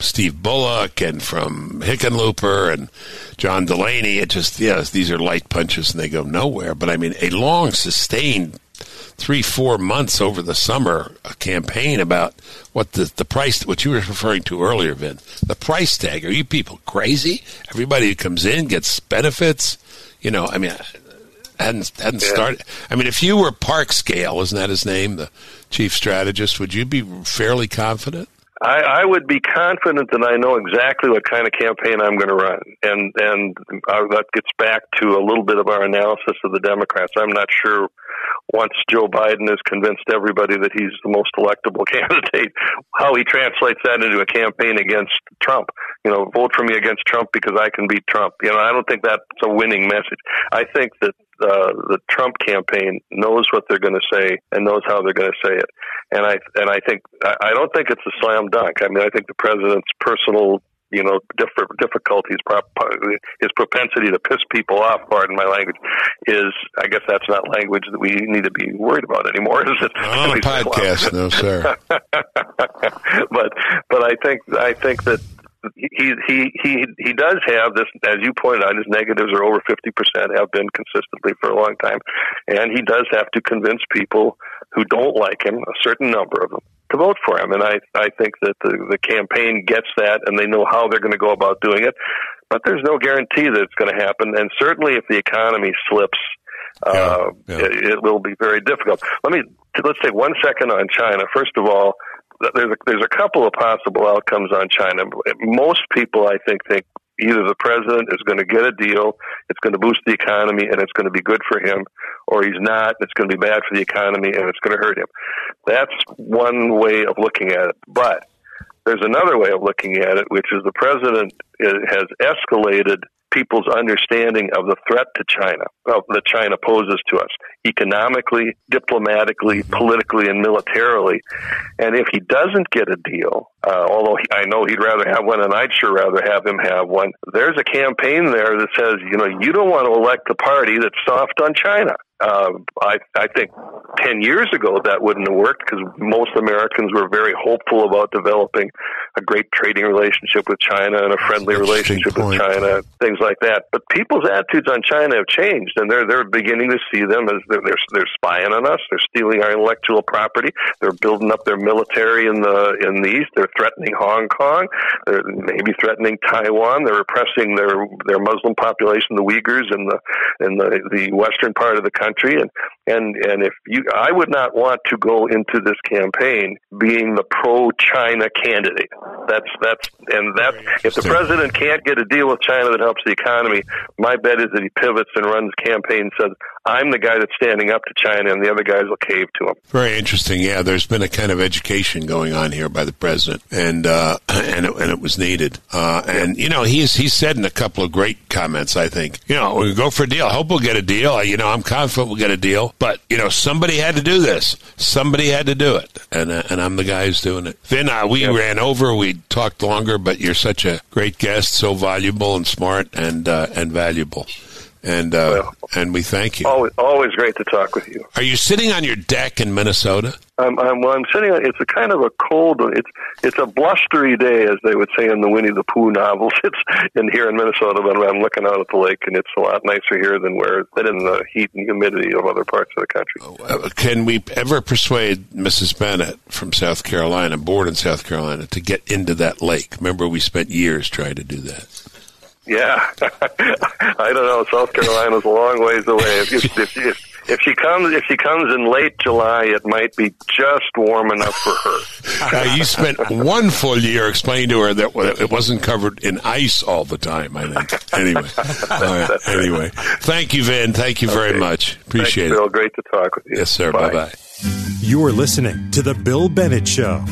Steve Bullock and from Hickenlooper and John Delaney. It just, yes, these are light punches and they go nowhere. But I mean, a long, sustained three, four months over the summer a campaign about what the, the price, what you were referring to earlier, Vin, the price tag. Are you people crazy? Everybody who comes in gets benefits. You know, I mean, hadn't hadn't yeah. started. I mean, if you were Parscale, isn't that his name, the chief strategist? Would you be fairly confident? I, I would be confident that I know exactly what kind of campaign I'm going to run, and and uh, that gets back to a little bit of our analysis of the Democrats. I'm not sure once Joe Biden has convinced everybody that he's the most electable candidate, how he translates that into a campaign against Trump. You know, vote for me against Trump because I can beat Trump. You know, I don't think that's a winning message. I think that uh, the Trump campaign knows what they're going to say and knows how they're going to say it. And I and I think I don't think it's a slam dunk. I mean, I think the president's personal you know, different difficulties, his propensity to piss people off, pardon my language, is, I guess that's not language that we need to be worried about anymore, is it? On a podcast, no, sir. but, but I think, I think that he he he he does have this, as you pointed out, his negatives are over fifty percent, have been consistently for a long time, and he does have to convince people who don't like him, a certain number of them, to vote for him. And I I think that the the campaign gets that, and they know how they're going to go about doing it. But there's no guarantee that it's going to happen, and certainly if the economy slips. Yeah, uh, yeah. It, it will be very difficult. Let me let's take one second on China. First of all, there's a, there's a couple of possible outcomes on China. Most people, I think, think either the president is going to get a deal, it's going to boost the economy, and it's going to be good for him, or he's not, it's going to be bad for the economy, and it's going to hurt him. That's one way of looking at it. But there's another way of looking at it, which is the president uh, has escalated people's understanding of the threat to China, of that China poses to us, economically, diplomatically, mm-hmm. politically, and militarily. And if he doesn't get a deal, uh, although he, I know he'd rather have one, and I'd sure rather have him have one, there's a campaign there that says, you know, you don't want to elect a party that's soft on China. Uh, I, I think 10 years ago, that wouldn't have worked because most Americans were very hopeful about developing a great trading relationship with China and a friendly relationship point. with China, things like that. But people's attitudes on China have changed, and they're they're beginning to see them as they're they're, they're spying on us. They're stealing our intellectual property. They're building up their military in the in the east. They're threatening Hong Kong. They're maybe threatening Taiwan. They're repressing their their Muslim population, the Uyghurs, in the in the the western part of the country. And and and if you, I would not want to go into this campaign being the pro-China candidate. That's that's and that if the president can't get a deal with China that helps the economy, my bet is that he pivots and runs campaign and says, I'm the guy that's standing up to China, and the other guys will cave to him. Very interesting. Yeah, there's been a kind of education going on here by the president, and uh, and it, and it was needed. Uh, and you know, he's he's said in a couple of great comments. I think you know we go for a deal. I hope we'll get a deal. You know, I'm confident we'll get a deal. But you know, somebody had to do this. Somebody had to do it, and uh, and I'm the guy who's doing it. Then uh, we yep. ran over. We talked longer, but you're such a great guest, so valuable and smart and uh, and valuable and uh, well, and we thank you. Always, always great to talk with you. Are you sitting on your deck in Minnesota? I'm, I'm, well, I'm sitting. On, it's a kind of a cold. It's it's a blustery day, as they would say in the Winnie the Pooh novels. It's in here in Minnesota, but I'm looking out at the lake, and it's a lot nicer here than where than in the heat and humidity of other parts of the country. Oh, uh, can we ever persuade Mrs. Bennett from South Carolina, born in South Carolina, to get into that lake? Remember, we spent years trying to do that. Yeah, I don't know. South Carolina's a long ways away. If, if, if, if she comes, if she comes in late July, it might be just warm enough for her. uh, you spent one full year explaining to her that it wasn't covered in ice all the time. I think. Anyway, right, anyway, thank you, Vin. Thank you very okay. much. Appreciate Thanks, it. Bill. Great to talk with you. Yes, sir. Bye bye. You're listening to the Bill Bennett Show.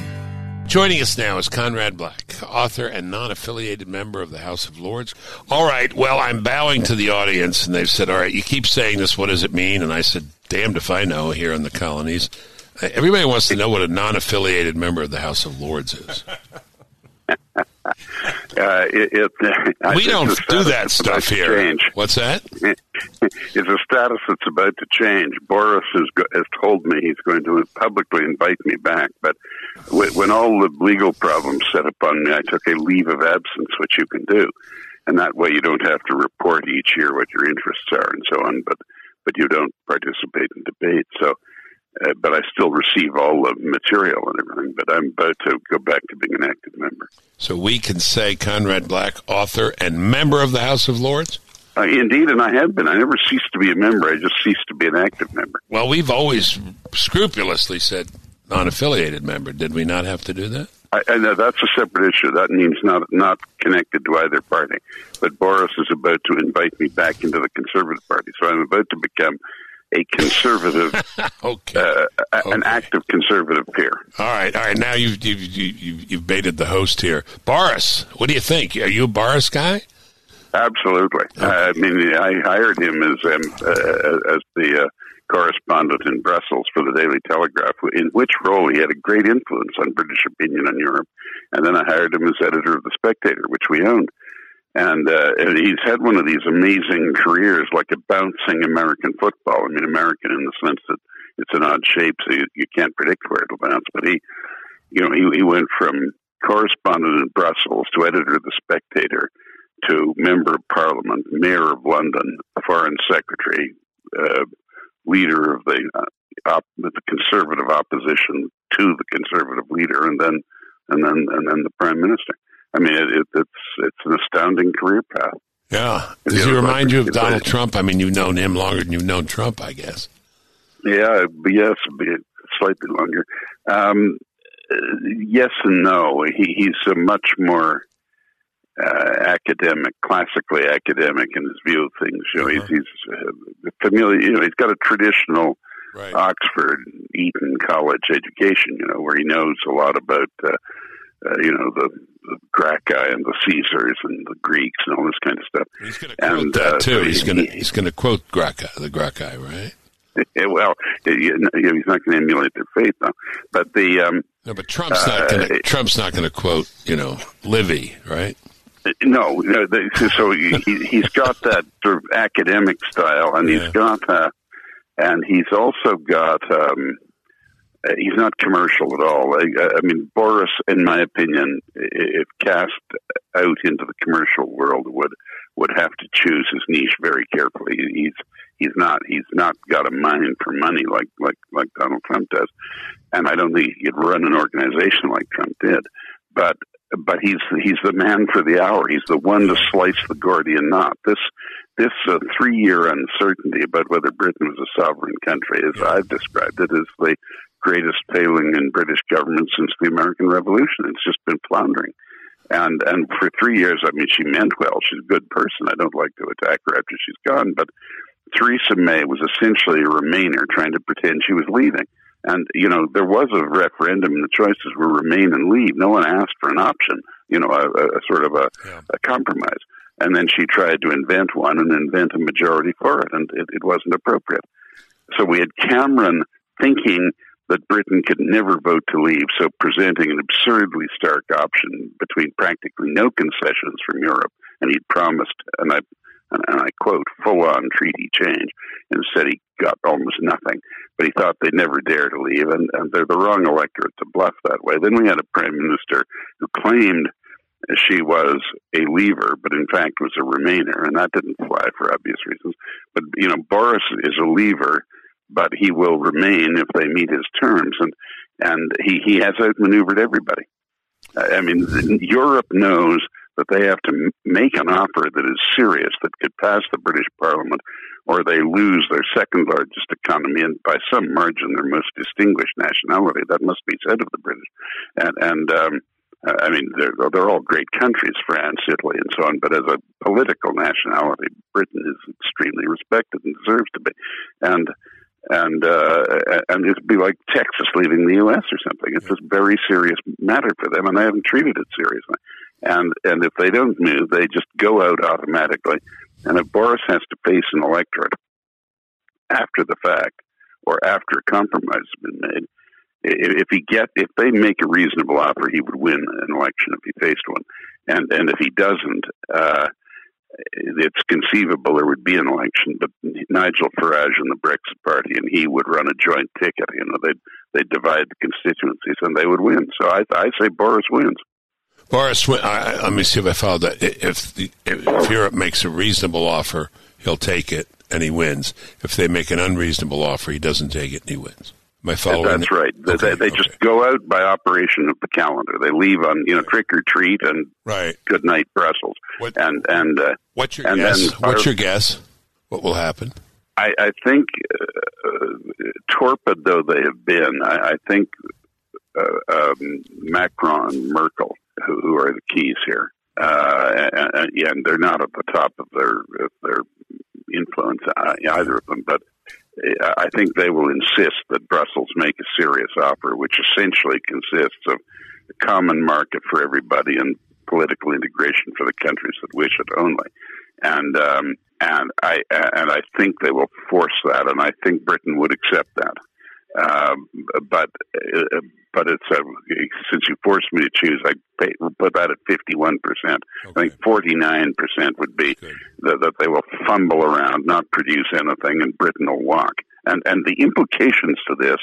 Joining us now is Conrad Black, author and non affiliated member of the House of Lords. All right, well, I'm bowing to the audience, and they've said, All right, you keep saying this, what does it mean? And I said, Damned if I know here in the colonies. Everybody wants to know what a non affiliated member of the House of Lords is. Uh, it, it, we don't do that stuff here. Change. What's that? it's a status that's about to change. Boris has, has told me he's going to publicly invite me back, but when all the legal problems set upon me, I took a leave of absence, which you can do, and that way you don't have to report each year what your interests are and so on. But but you don't participate in debate. So uh, but I still receive all the material and everything. But I'm about to go back to being an active member. So we can say Conrad Black, author and member of the House of Lords. Uh, indeed, and I have been. I never ceased to be a member. I just ceased to be an active member. Well, we've always scrupulously said non-affiliated member. Did we not have to do that? I, and that's a separate issue. That means not not connected to either party. But Boris is about to invite me back into the Conservative Party, so I'm about to become a conservative, okay. Uh, okay. an active conservative peer. All right, all right. Now you've you've you've, you've baited the host here, Boris. What do you think? Are you a Boris guy? Absolutely. Okay. I mean, I hired him as um, uh, as the uh, correspondent in Brussels for the Daily Telegraph, in which role he had a great influence on British opinion on Europe. And then I hired him as editor of the Spectator, which we owned and, uh, he's had one of these amazing careers, like a bouncing American football. I mean, American in the sense that it's an odd shape, so you, you can't predict where it'll bounce. But he, you know, he, he went from correspondent in Brussels to editor of the Spectator to member of Parliament, mayor of London, foreign secretary, uh, leader of the uh, op- the conservative opposition to the conservative leader, and then and then and then the prime minister. I mean, it, it, it's it's an astounding career path. Yeah. Does he remind you of Donald Trump? I mean, you've known him longer than you've known Trump, I guess. Yeah, yes, slightly longer. Um, yes and no. He, he's a much more uh, academic, classically academic in his view of things. You know, uh-huh. he's, he's uh, familiar. You know, he's got a traditional right. Oxford, Eton College education. You know, where he knows a lot about. Uh, uh, you know the, the Gracchi and the Caesars and the Greeks and all this kind of stuff. He's going to quote and, that uh, too. So he's going to he's going to quote Gracchi, the Gracchi, right? well, he's not going to emulate their faith, though. But the um, no, but Trump's not going to uh, Trump's not going to quote you know Livy, right? No, no so he, he's got that sort of academic style, and yeah. he's got uh, and he's also got. Um, uh, he's not commercial at all. I, I mean, Boris, in my opinion, if cast out into the commercial world, would would have to choose his niche very carefully. He's he's not he's not got a mind for money like like like Donald Trump does, and I don't think he could run an organization like Trump did. But but he's he's the man for the hour. He's the one to slice the Gordian knot. This this uh, three year uncertainty about whether Britain was a sovereign country, as I've described it, is the greatest failing in British government since the American Revolution. It's just been floundering. And and for three years, I mean, she meant well. She's a good person. I don't like to attack her after she's gone, but Theresa May was essentially a Remainer trying to pretend she was leaving. And you know, there was a referendum, and the choices were remain and leave. No one asked for an option. You know, a, a sort of a, yeah. a compromise. And then she tried to invent one and invent a majority for it, and it, it wasn't appropriate. So we had Cameron thinking that Britain could never vote to leave, so presenting an absurdly stark option between practically no concessions from Europe, and he'd promised, and I and, I quote, full-on treaty change. and said he got almost nothing. But he thought they'd never dare to leave, and, and they're the wrong electorate to bluff that way. Then we had a prime minister who claimed she was a leaver, but in fact was a remainer, and that didn't fly for obvious reasons. But you know, Boris is a leaver but he will remain if they meet his terms. And and he he has outmaneuvered everybody. I mean, Europe knows that they have to make an offer that is serious that could pass the British Parliament, or they lose their second largest economy and by some margin their most distinguished nationality. That must be said of the British. And and um, I mean, they're, they're all great countries, France, Italy, and so on. But as a political nationality, Britain is extremely respected and deserves to be. And and uh, and it'd be like Texas leaving the U.S. or something. It's a very serious matter for them, and they haven't treated it seriously. And and if they don't move, they just go out automatically. And if Boris has to face an electorate after the fact or after a compromise has been made, if he get if they make a reasonable offer, he would win an election if he faced one. And and if he doesn't. Uh, it's conceivable there would be an election, but Nigel Farage and the Brexit Party and he would run a joint ticket. You know, they'd they'd divide the constituencies and they would win. So I I say Boris wins. Boris, I, let me see if I followed that. If, if Europe makes a reasonable offer, he'll take it and he wins. If they make an unreasonable offer, he doesn't take it and he wins. My following? That's right. Okay, they, they okay. just go out by operation of the calendar. They leave on you know trick or treat and right. good night Brussels. What, and and uh, what's your and guess? What's your guess? What will happen? I, I think, uh, torpid though they have been, I, I think uh, um, Macron and Merkel, who, who, are the keys here, uh, and, and, they're not at the top of their of their influence uh, either of them, but I think they will insist that Brussels make a serious offer, which essentially consists of a common market for everybody and political integration for the countries that wish it only. And um, and I and I think they will force that, and I think Britain would accept that. Um, but uh, but it's a, since you forced me to choose, I pay, put that at fifty one percent. I think forty nine percent would be that, that they will fumble around, not produce anything, and Britain will walk. And and the implications to this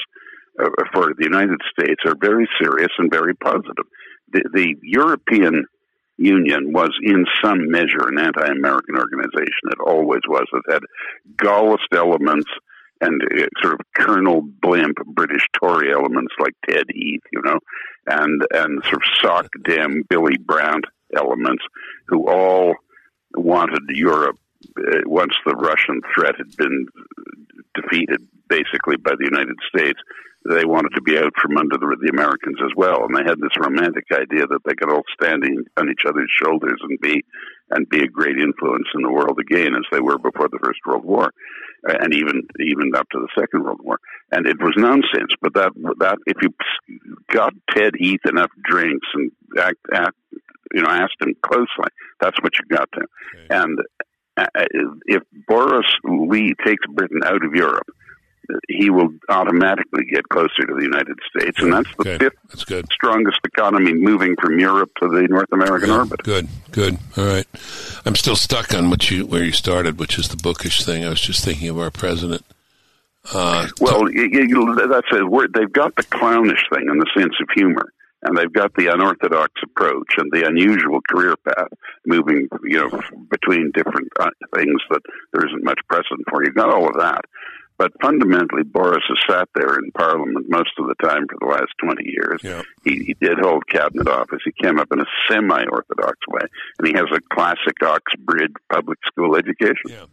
uh, for the United States are very serious and very positive. The, the European Union was in some measure an anti-American organization. It always was. It had Gaullist elements and uh, sort of Colonel Blimp British Tory elements like Ted Heath, you know, and and sort of sock damn Willy Brandt elements who all wanted Europe once the Russian threat had been defeated basically by the United States. They wanted to be out from under the, the Americans as well, and they had this romantic idea that they could all stand in, on each other's shoulders and be and be a great influence in the world again, as they were before the First World War and even even up to the Second World War. And it was nonsense. But that that if you got Ted Heath enough drinks and act, act you know asked him closely, that's what you got to. Okay. And uh, if Boris Lee takes Britain out of Europe, he will automatically get closer to the United States, and that's the okay. fifth that's good. strongest economy moving from Europe to the North American orbit. Good, good. All right, I'm still stuck on what you where you started, which is the bookish thing. I was just thinking of our president. Uh, Well, you, you, that's a word. They've got the clownish thing and the sense of humor, and they've got the unorthodox approach and the unusual career path, moving you know between different uh, things that there isn't much precedent for. You've got all of that, but fundamentally, Boris has sat there in Parliament most of the time for the last twenty years. Yeah. He, he did hold cabinet office. He came up in a semi-orthodox way, and he has a classic Oxbridge public school education. Yeah.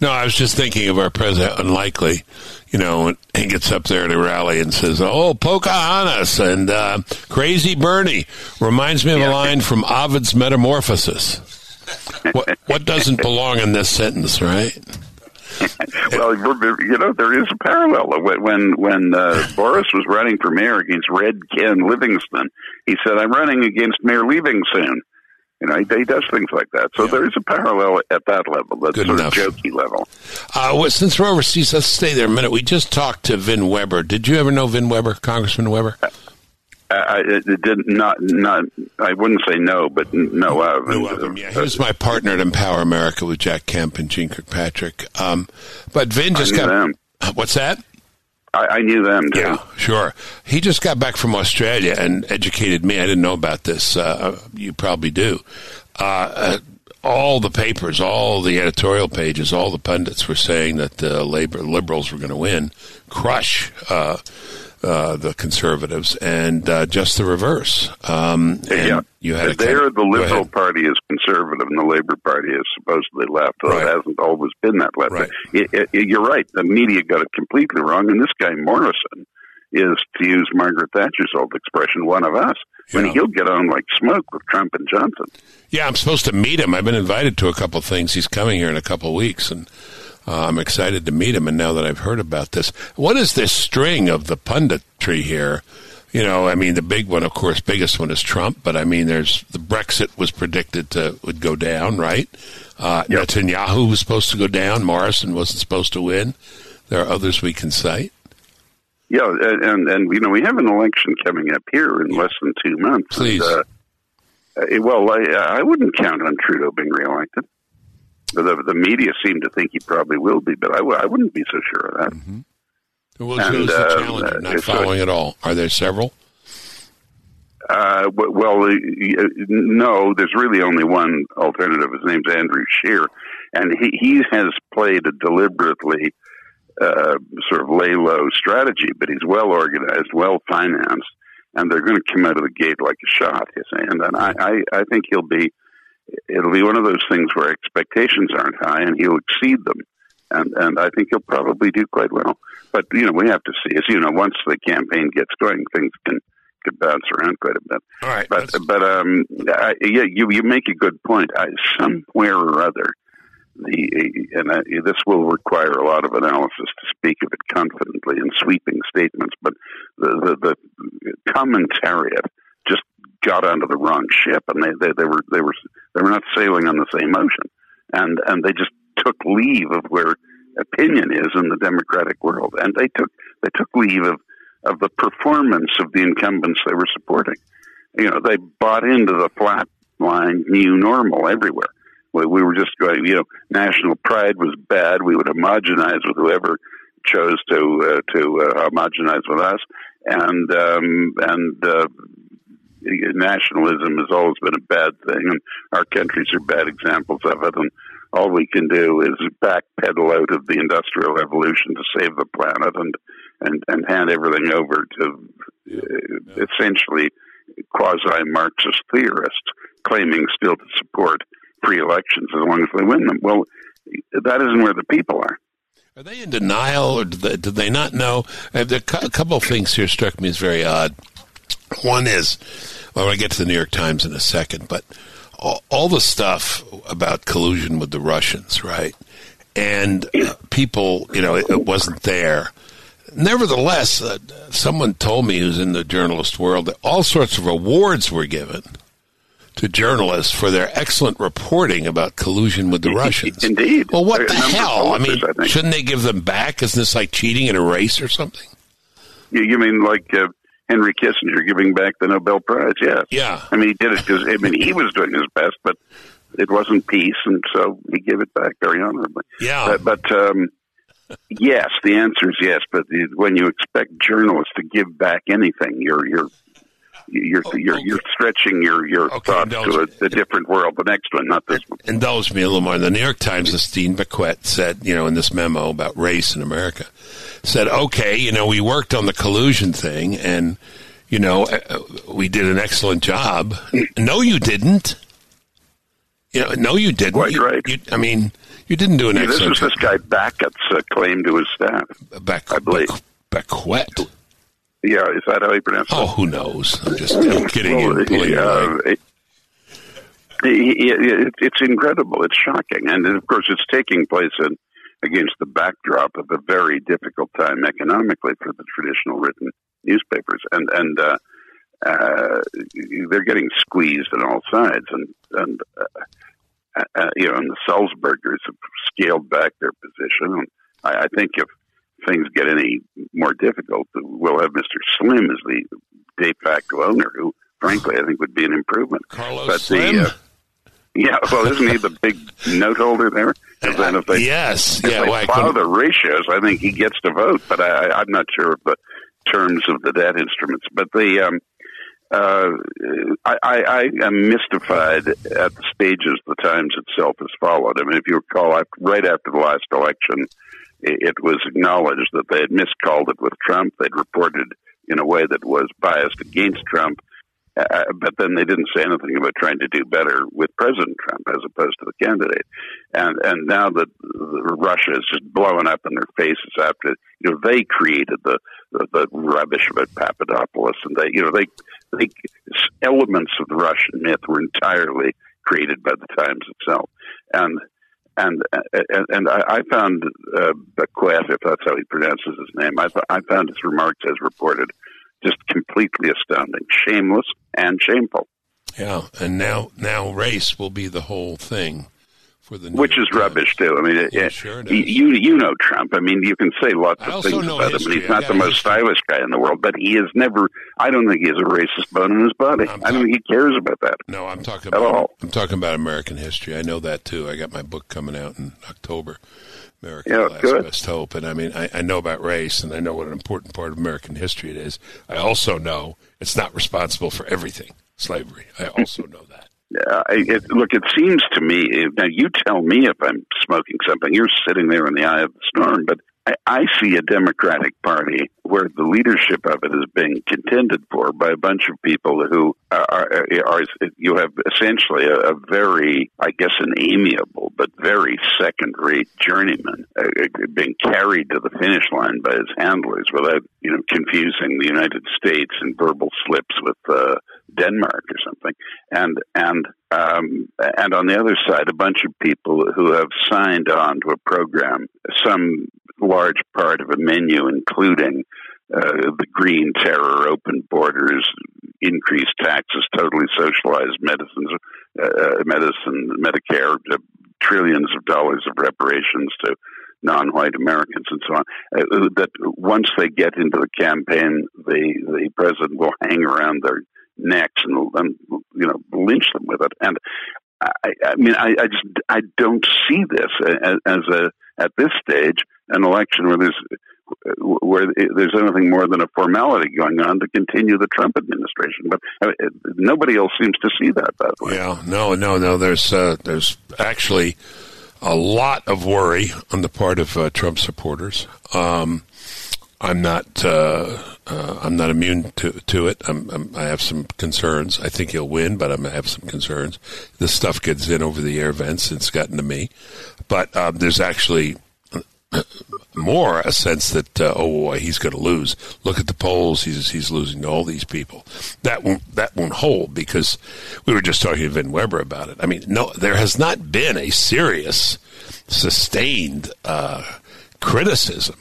No, I was just thinking of our president, unlikely, you know, and he gets up there at a rally and says, "Oh, Pocahontas and uh, Crazy Bernie reminds me of a line from Ovid's Metamorphosis." what what doesn't belong in this sentence, right? well, you know, there is a parallel. When when uh, Boris was running for mayor against Red Ken Livingston, he said, "I'm running against Mayor Livingston." You know, he, he does things like that. So Yeah. there is a parallel at that level, that Good sort enough. of jokey level. Uh, well, since we're overseas, let's stay there a minute. We just talked to Vin Weber. Did you ever know Vin Weber, Congressman Weber? I, I it did not not. I wouldn't say no, but no of. Knew of him, yeah. uh, He was my partner at Empower America with Jack Kemp and Jeane Kirkpatrick. Um, but Vin just got. them. What's that? I, I knew them too. Yeah, sure. He just got back from Australia and educated me. I didn't know about this. Uh, you probably do. Uh, uh, all the papers, all the editorial pages, all the pundits were saying that the labor liberals were going to win, crush uh, uh, the conservatives, and uh, just the reverse. Um, and yeah, you had there. The Liberal. Party is conservative, and the Labor Party is supposedly left. Though Right. it hasn't always been that left. Right. It, it, it- you're right. The media got it completely wrong, and this guy Morrison is, to use Margaret Thatcher's old expression, one of us. When Yeah. he'll get on like smoke with Trump and Johnson. Yeah, I'm supposed to meet him. I've been invited to a couple of things. He's coming here in a couple of weeks, and uh, I'm excited to meet him. And now that I've heard about this, what is this string of the punditry here? You know, I mean, the big one, of course, biggest one is Trump, but I mean, there's the Brexit was predicted to would go down, right? Uh, Netanyahu was supposed to go down. Morrison wasn't supposed to win. There are others we can cite. Yeah, and, and and you know we have an election coming up here in less than two months. Please. And, uh, uh, well, I, I wouldn't count on Trudeau being reelected. The, the media seem to think he probably will be, but I, w- I wouldn't be so sure of that. Who's, And, who's the uh, challenger? Not following at all. Are there several? Uh, well, no, there's really only one alternative. His name's Andrew Scheer, and he, he has played a deliberately uh, sort of lay low strategy, but he's well organized, well financed, and they're going to come out of the gate like a shot. You see, and then I, I, I think he'll be. It'll be one of those things where expectations aren't high, and he'll exceed them, and and I think he'll probably do quite well. But you know, we have to see. As you know, once the campaign gets going, things can could bounce around quite a bit. All right. But but um, I, yeah, you you make a good point. I, somewhere or other, the and I, this will require a lot of analysis to speak of it confidently in sweeping statements. But the the, the commentariat just got onto the wrong ship, and they, they they were they were they were not sailing on the same ocean, and and they just took leave of where opinion is in the democratic world, and they took they took leave of of the performance of the incumbents they were supporting. You know, they bought into the flat line new normal everywhere. We, we were just going, you know, national pride was bad. We would homogenize with whoever chose to uh, to uh, homogenize with us, and um, and uh, nationalism has always been a bad thing, and our countries are bad examples of it. And all we can do is backpedal out of the industrial revolution to save the planet, and and, and hand everything over to uh, essentially quasi Marxist theorists claiming still to support free elections as long as they win them. Well, that isn't where the people are. Are they in denial, or do they, do they not know? Uh, a couple of things here struck me as very odd. One is, well, I'll get to the New York Times in a second, but all, all the stuff about collusion with the Russians, right? And uh, people, you know, it, it wasn't there. Nevertheless, uh, someone told me who's in the journalist world that all sorts of awards were given to journalists for their excellent reporting about collusion with the Russians. Indeed. Well, what the a number of hell? I mean, I shouldn't they give them back? Isn't this like cheating in a race or something? You, you mean like uh, Henry Kissinger giving back the Nobel Prize? Yeah, Yeah. I mean, he did it because I mean he was doing his best, but it wasn't peace, and so he gave it back very honorably. Yeah. But, but um, yes, the answer is yes. But when you expect journalists to give back anything, you're you're you're Oh, you're, okay. you're stretching your your Okay, thoughts to a, a different world. The next one, not this one. indulge me a little more. The New York Times' Steve Bequette said, you know, in this memo about race in America, said, okay, you know, we worked on the collusion thing and, you know, uh, uh, we did an excellent job. No, you didn't. You know, no, you didn't. Quite You- right. You, I mean, you didn't do an Yeah, this excellent is this guy Backett's uh, claim to his staff. job. Bec- I believe. Bec- Bequette. Yeah, is that how you pronounce it? Oh, who knows? I'm just I'm kidding you. Well, your uh, it- it- it- it's incredible. It's shocking, and of course, it's taking place in, against the backdrop of a very difficult time economically for the traditional written newspapers, and and uh, uh, they're getting squeezed on all sides, and and uh, uh, you know, and the Sulzbergers have scaled back their position. I, I think if things get any more difficult, we'll have Mr. Slim as the de facto owner, who, frankly, I think would be an improvement. Carlos but the, Slim? uh, Yeah, well, isn't he the big note holder there? 'Cause then if they, yes. if Yeah. they Well, follow the ratios, I think he gets to vote. But I, I'm not sure of the terms of the debt instruments. But the um, uh, I, I, I am mystified at the stages the Times itself has followed. I mean, if you recall, right after the last election, it was acknowledged that they had miscalled it with Trump. They'd reported in a way that was biased against Trump. Uh, but then they didn't say anything about trying to do better with President Trump as opposed to the candidate. And and now that Russia is just blowing up in their faces after you know they created the the, the rubbish about Papadopoulos and they you know they they elements of the Russian myth were entirely created by the Times itself. And and and, and I, found uh, Bequet, if that's how he pronounces his name, I, th- I found his remarks as reported just completely astounding, shameless and shameful, Yeah, and now now race will be the whole thing for the New which is Times. rubbish too. I mean, it, Yeah, it- sure it you you know Trump. I mean, you can say lots I of things about him, history. and he's not the a most history. stylish guy in the world. But he is never. I don't think he has a racist bone in his body. I'm I don't think he cares about that. No, I'm talking At about all. I'm talking about American history. I know that too. I got my book coming out in October. American Yeah, Last good. Best Hope. And I mean I, I know about race and I know what an important part of American history it is. I also know it's not responsible for everything. Slavery. I also know that. Uh, I- it, look, it seems to me. Now, you tell me if I'm smoking something. You're sitting there in the eye of the storm, but I, see a Democratic Party where the leadership of it is being contended for by a bunch of people who are. are, are you have essentially a, a very, I guess, an amiable but very second-rate journeyman uh, uh, being carried to the finish line by his handlers without, you know, confusing the United States in verbal slips with. Uh, Denmark or something, and and um, and on the other side, a bunch of people who have signed on to a program, some large part of a menu, including uh, the green terror, open borders, increased taxes, totally socialized medicines, uh, medicine, Medicare, uh, trillions of dollars of reparations to non-white Americans and so on. Uh, that once they get into the campaign, the the president will hang around their necks and, and you know lynch them with it. And I, I mean, I, I just I don't see this as, as a at this stage an election where there's where there's anything more than a formality going on to continue the Trump administration. But nobody else seems to see that that way. Yeah, no, no, no. There's uh, there's actually a lot of worry on the part of uh, Trump supporters. Um, I'm not uh, uh, I'm not immune to to it. I'm, I'm, I have some concerns. I think he'll win, but I'm, I have some concerns. This stuff gets in over the air vents. It's gotten to me, but um, there's actually more a sense that uh, oh boy he's going to lose. Look at the polls; he's he's losing to all these people. That won't that won't hold because we were just talking to Vin Weber about it. I mean, no, there has not been a serious, sustained uh, criticism.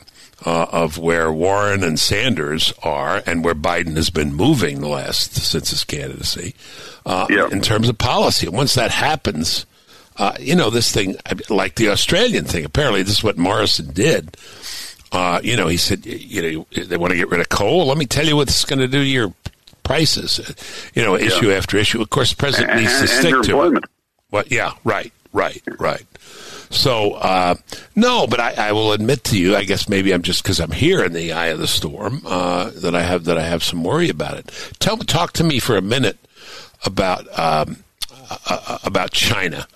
Uh, of where Warren and Sanders are, and where Biden has been moving the last since his candidacy, uh, Yeah. in terms of policy. And once that happens, uh, you know, this thing, like the Australian thing, apparently this is what Morrison did. Uh, you know, he said, you know, they want to get rid of coal. Let me tell you what it's going to do to your prices. You know, issue Yeah. after issue. Of course, the president And, needs to and stick to employment. it. What? Yeah, right, right, right. So uh, no, but I, I, will admit to you, I guess maybe I'm just because I'm here in the eye of the storm uh, that I have that I have some worry about it. Tell talk to me for a minute about um, uh, uh about China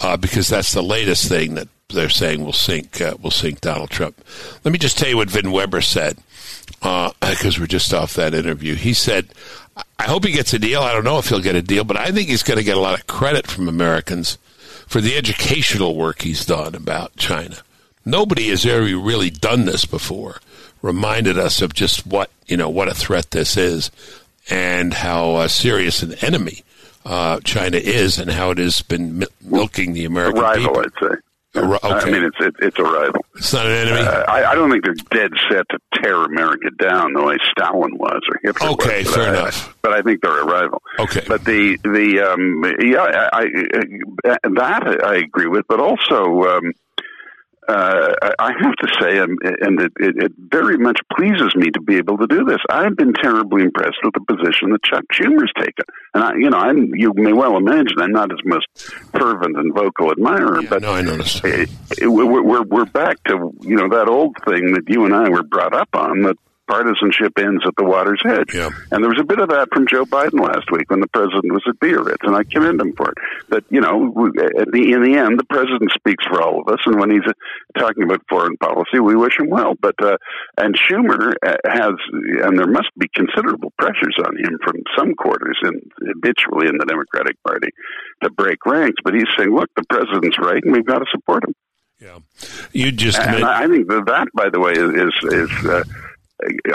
uh, because that's the latest thing that they're saying will sink uh, will sink Donald Trump. Let me just tell you what Vin Weber said because we're just off that interview. He said. I hope he gets a deal. I don't know if he'll get a deal, but I think he's going to get a lot of credit from Americans for the educational work he's done about China. Nobody has ever really done this before, reminded us of just what, you know, what a threat this is and how uh, serious an enemy uh, China is and how it has been milking the American rival, people. I'd say. Okay. I mean, it's it, it's a rival. It's not an enemy. Uh, I, I, don't think they're dead set to tear America down the way Stalin was or Hitler okay, was. fair I, enough. But I think they're a rival. Okay. But the the um, yeah, I, I, that I agree with. But also, um, uh, I have to say, um, and it, it, it, very much pleases me to be able to do this. I've been terribly impressed with the position that Chuck Schumer's taken, and I, you know, I'm, you may well imagine I'm not his most fervent and vocal admirer, yeah, but no, I noticed. It, we're, we're we're back to you know that old thing that you and I were brought up on that partisanship ends at the water's edge. Yeah. And there was a bit of that from Joe Biden last week when the president was at Biarritz, and I commend him for it. But you know, at the, in the end, the president speaks for all of us, and when he's talking about foreign policy, we wish him well. But uh, and Schumer uh, has, and there must be considerable pressures on him from some quarters, and habitually in the Democratic Party, to break ranks. But he's saying, look, the president's right, and we've got to support him. Yeah, you just. And I think that, that by the way, is is. Uh,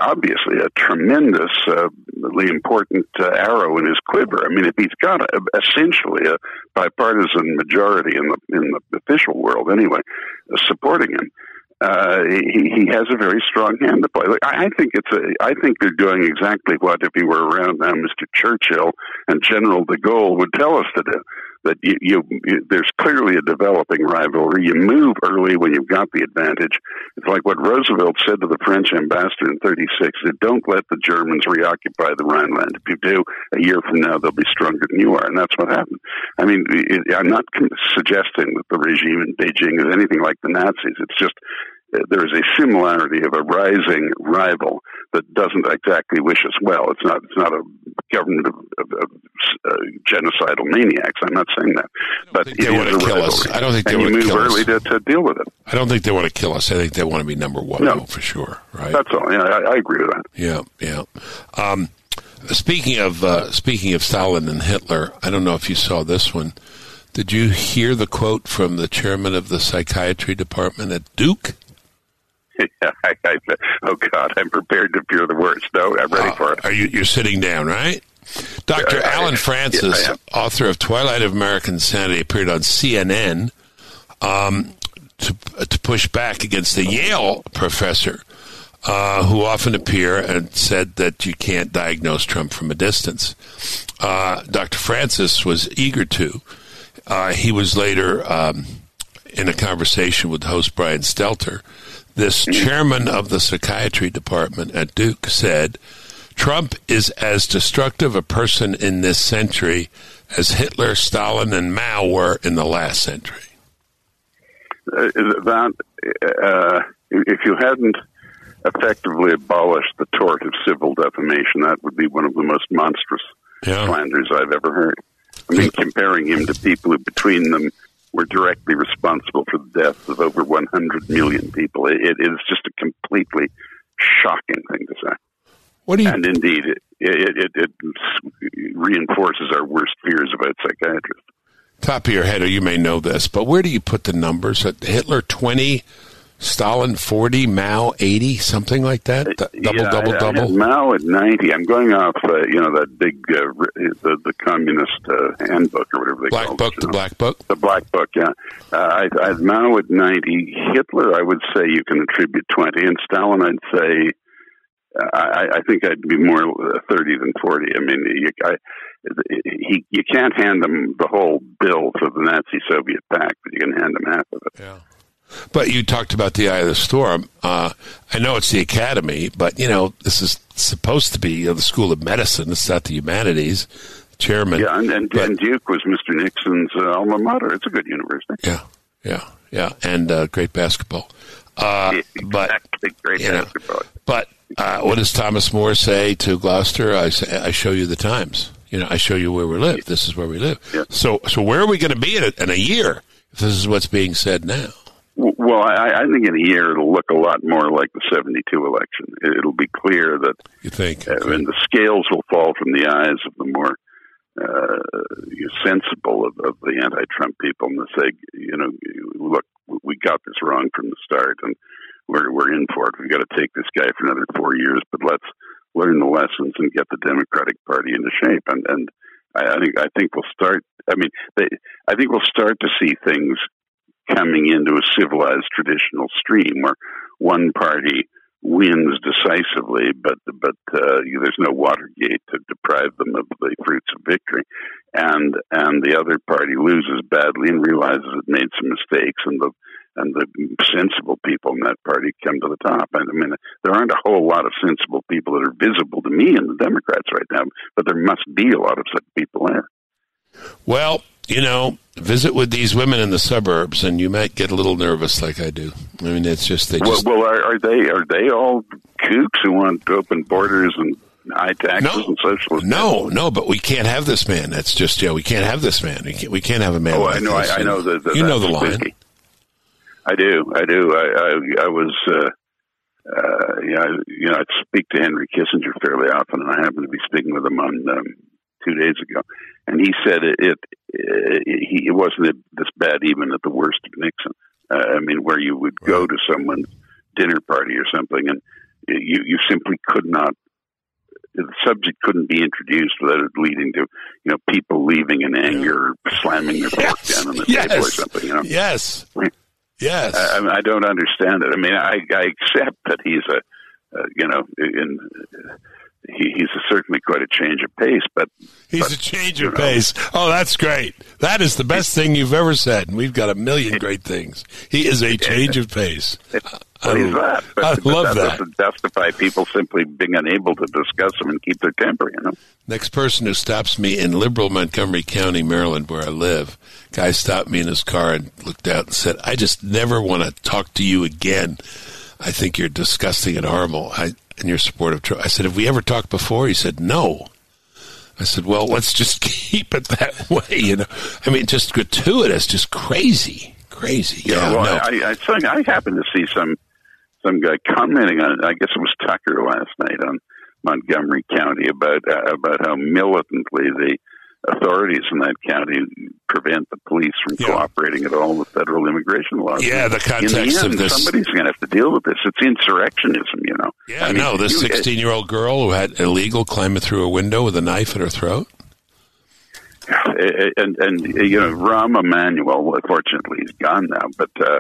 obviously a tremendously important uh, arrow in his quiver. I mean, if he's got a, essentially a bipartisan majority in the in the official world, anyway, uh, supporting him, uh, he, he has a very strong hand to play. I think it's a. I think they're doing exactly what, if he were around now, Mr. Churchill and General de Gaulle would tell us to do that you, you, you, there's clearly a developing rivalry. You move early when you've got the advantage. It's like what Roosevelt said to the French ambassador in '36: that "Don't let the Germans reoccupy the Rhineland. If you do, a year from now they'll be stronger than you are." And that's what happened. I mean, it, I'm not suggesting that the regime in Beijing is anything like the Nazis. It's just there is a similarity of a rising rival that doesn't exactly wish us well. It's not. It's not a government of, of, of uh, genocidal maniacs. I'm not saying that, but they want to kill us. I don't think they want to kill early us. To, to deal with it. I don't think they want to kill us. I think they want to be number one, no. for sure. Right. That's all. Yeah, I, I agree with that. Yeah, yeah. Um, speaking of uh, speaking of Stalin and Hitler, I don't know if you saw this one. Did you hear the quote from the chairman of the psychiatry department at Duke? I, I, oh God, I'm prepared to fear the worst. No, I'm ready uh, for it. Are you? You're sitting down, right? Dr. Allen Frances, yeah, author of Twilight of American Sanity, appeared on CNN um, to to push back against the Yale professor. Uh, who often appear and said that you can't diagnose Trump from a distance. Uh, Dr. Frances was eager to. Uh, he was later um, in a conversation with host Brian Stelter this chairman of the psychiatry department at Duke said Trump is as destructive a person in this century as Hitler, Stalin, and Mao were in the last century. Uh, that uh, if you hadn't effectively abolished the tort of civil defamation, that would be one of the most monstrous yeah. slanders I've ever heard. I mean, comparing him to people who, between them, were directly responsible for the deaths of over 100 million people. It, it is just a completely shocking thing to say. What do you? And indeed, it, it, it, reinforces our worst fears about psychiatrists. Top of your head, or you may know this, but where do you put the numbers? Hitler 20, Stalin 40, Mao 80, something like that? D- double, yeah, double, I, double? I Mao at 90. I'm going off, uh, you know, that big, uh, the, the communist uh, handbook or whatever they black call book, it. Black Book, the know? Black Book? The Black Book, yeah. Uh, I, I had Mao at 90. Hitler, I would say you can attribute 20. And Stalin, I'd say, I, I think I'd be more 30 than 40. I mean, you, I, he, you can't hand them the whole bill for the Nazi Soviet pact, but you can hand them half of it. Yeah. But you talked about the eye of the storm. Uh, I know it's the academy, but you know this is supposed to be you know, the School of Medicine. It's not the humanities. Chairman. Yeah, and, and, but, and Duke was Mr. Nixon's uh, alma mater. It's a good university. Yeah, yeah, yeah, and uh, great basketball. Uh, but. Great you know, basketball. but uh, what does Thomas More say to Gloucester? I say, I show you the times. You know, I show you where we live. This is where we live. Yeah. So, so where are we going to be in a, in a year if this is what's being said now? Well, I, I think in a year it'll look a lot more like the '72 election. It- It'll be clear that You think? uh, and the scales will fall from the eyes of the more uh, sensible of, of the anti-Trump people, and they say, you know, look, we got this wrong from the start, and we're we're in for it. We've got to take this guy for another four years, but let's learn the lessons and get the Democratic Party into shape. And and I, I think I think we'll start. I mean, they, I think we'll start to see things coming into a civilized traditional stream where one party wins decisively, but but uh, there's no Watergate to deprive them of the fruits of victory, and and the other party loses badly and realizes it made some mistakes, and the and the sensible people in that party come to the top. I mean, there aren't a whole lot of sensible people that are visible to me in the Democrats right now, but there must be a lot of such people there. Well, you know, visit with these women in the suburbs, and you might get a little nervous, like I do. I mean, it's just they Well, just well are, are they are they all kooks who want open borders and high taxes No. and socialist? no, no. But we can't have this man. That's just yeah. We can't have this man. We can't. We can't have a man. Oh, like I know. this. I, I know that. that you know the line. I do. I do. I I, I was. Uh, uh, yeah, I, you know, I speak to Henry Kissinger fairly often, and I happen to be speaking with him on um, two days ago, and he said it. It, it, he, it wasn't this bad even at the worst of Nixon. Uh, I mean, where you would go to someone's dinner party or something, and you you simply could not. The subject couldn't be introduced without it leading to, you know, people leaving in anger, or slamming their fork Yes. down on the yes. table or something. You know, Yes. Yes. I, I don't understand it. I mean, I, I accept that he's a, uh, you know, in, he, he's a, certainly quite a change of pace, but He's a change of pace. Oh, that's great. That is the best thing you've ever said. And we've got a million great things. He is a change of pace. what is that? But, I but love that, that. doesn't justify people simply being unable to discuss them and keep their temper. You know, Next person who stops me in liberal Montgomery County, Maryland, where I live, guy stopped me in his car and looked out and said, I just never want to talk to you again. I think you're disgusting and horrible. I, and your support of Trump. I said, Have we ever talked before? He said, No. I said, Well, let's just keep it that way. You know, I mean, just gratuitous, just crazy, crazy. You Yeah, well, no. I, I, think I happened to see some some guy commenting on. I guess it was Tucker last night on Montgomery County about uh, about how militantly the authorities in that county prevent the police from Yeah. cooperating at all with federal immigration laws. Yeah, the in context the of end, this- somebody's going to have to deal with this. It's insurrectionism, you know. yeah, I mean, no, this 16 year old girl who had illegal climbing through a window with a knife at her throat. and and you know Rahm Emanuel. Fortunately, he's gone now, but uh,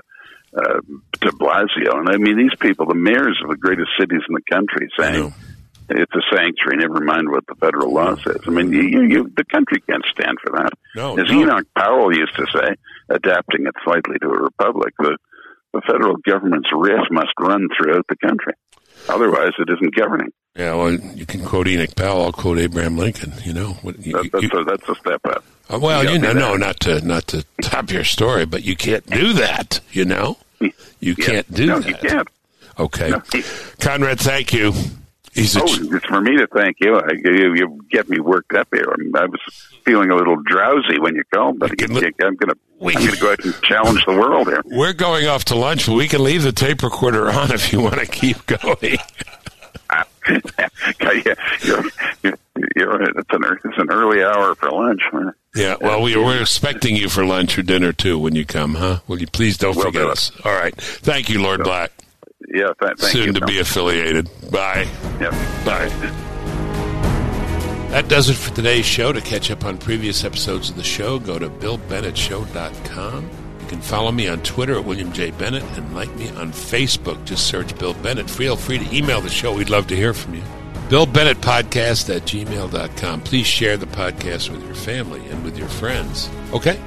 uh, De Blasio, and I mean these people, the mayors of the greatest cities in the country, saying. It's a sanctuary. Never mind what the federal law says. I mean, you, you, the country can't stand for that. No, As no. Enoch Powell used to say, adapting it slightly to a republic, the the federal government's wrist must run throughout the country. Otherwise, it isn't governing. Yeah, well, you can quote Enoch Powell. I'll quote Abraham Lincoln. You know, what, you, That, that's, you- a, that's a step up. uh, well, you you know, no, not to not to top your story, but you can't do that. You know, you Yeah. can't do no, that. you can't. Okay, No. Conrad, thank you. He's a Oh, ch- it's for me to thank you. I, you. You get me worked up here. I'm, I was feeling a little drowsy when you called, but you, li- I'm going to We I'm going to go ahead and challenge the world here. we're going off to lunch, but we can leave the tape recorder on if you want to keep going. yeah, you're, you're, you're, it's, an, it's an early hour for lunch. huh? Yeah, well, we, we're expecting you for lunch or dinner too when you come, huh? Will you please don't Will forget do. us? All right, thank you, Lord Black. Yeah, th- thank Soon you. to Tom. be affiliated. Bye. Yeah. Bye. That does it for today's show. To catch up on previous episodes of the show, go to BillBennettShow.com. You can follow me on Twitter at William J. Bennett and like me on Facebook. Just search Bill Bennett. Feel free to email the show. We'd love to hear from you. Bill Bennett Podcast at gmail.com. Please share the podcast with your family and with your friends. Okay?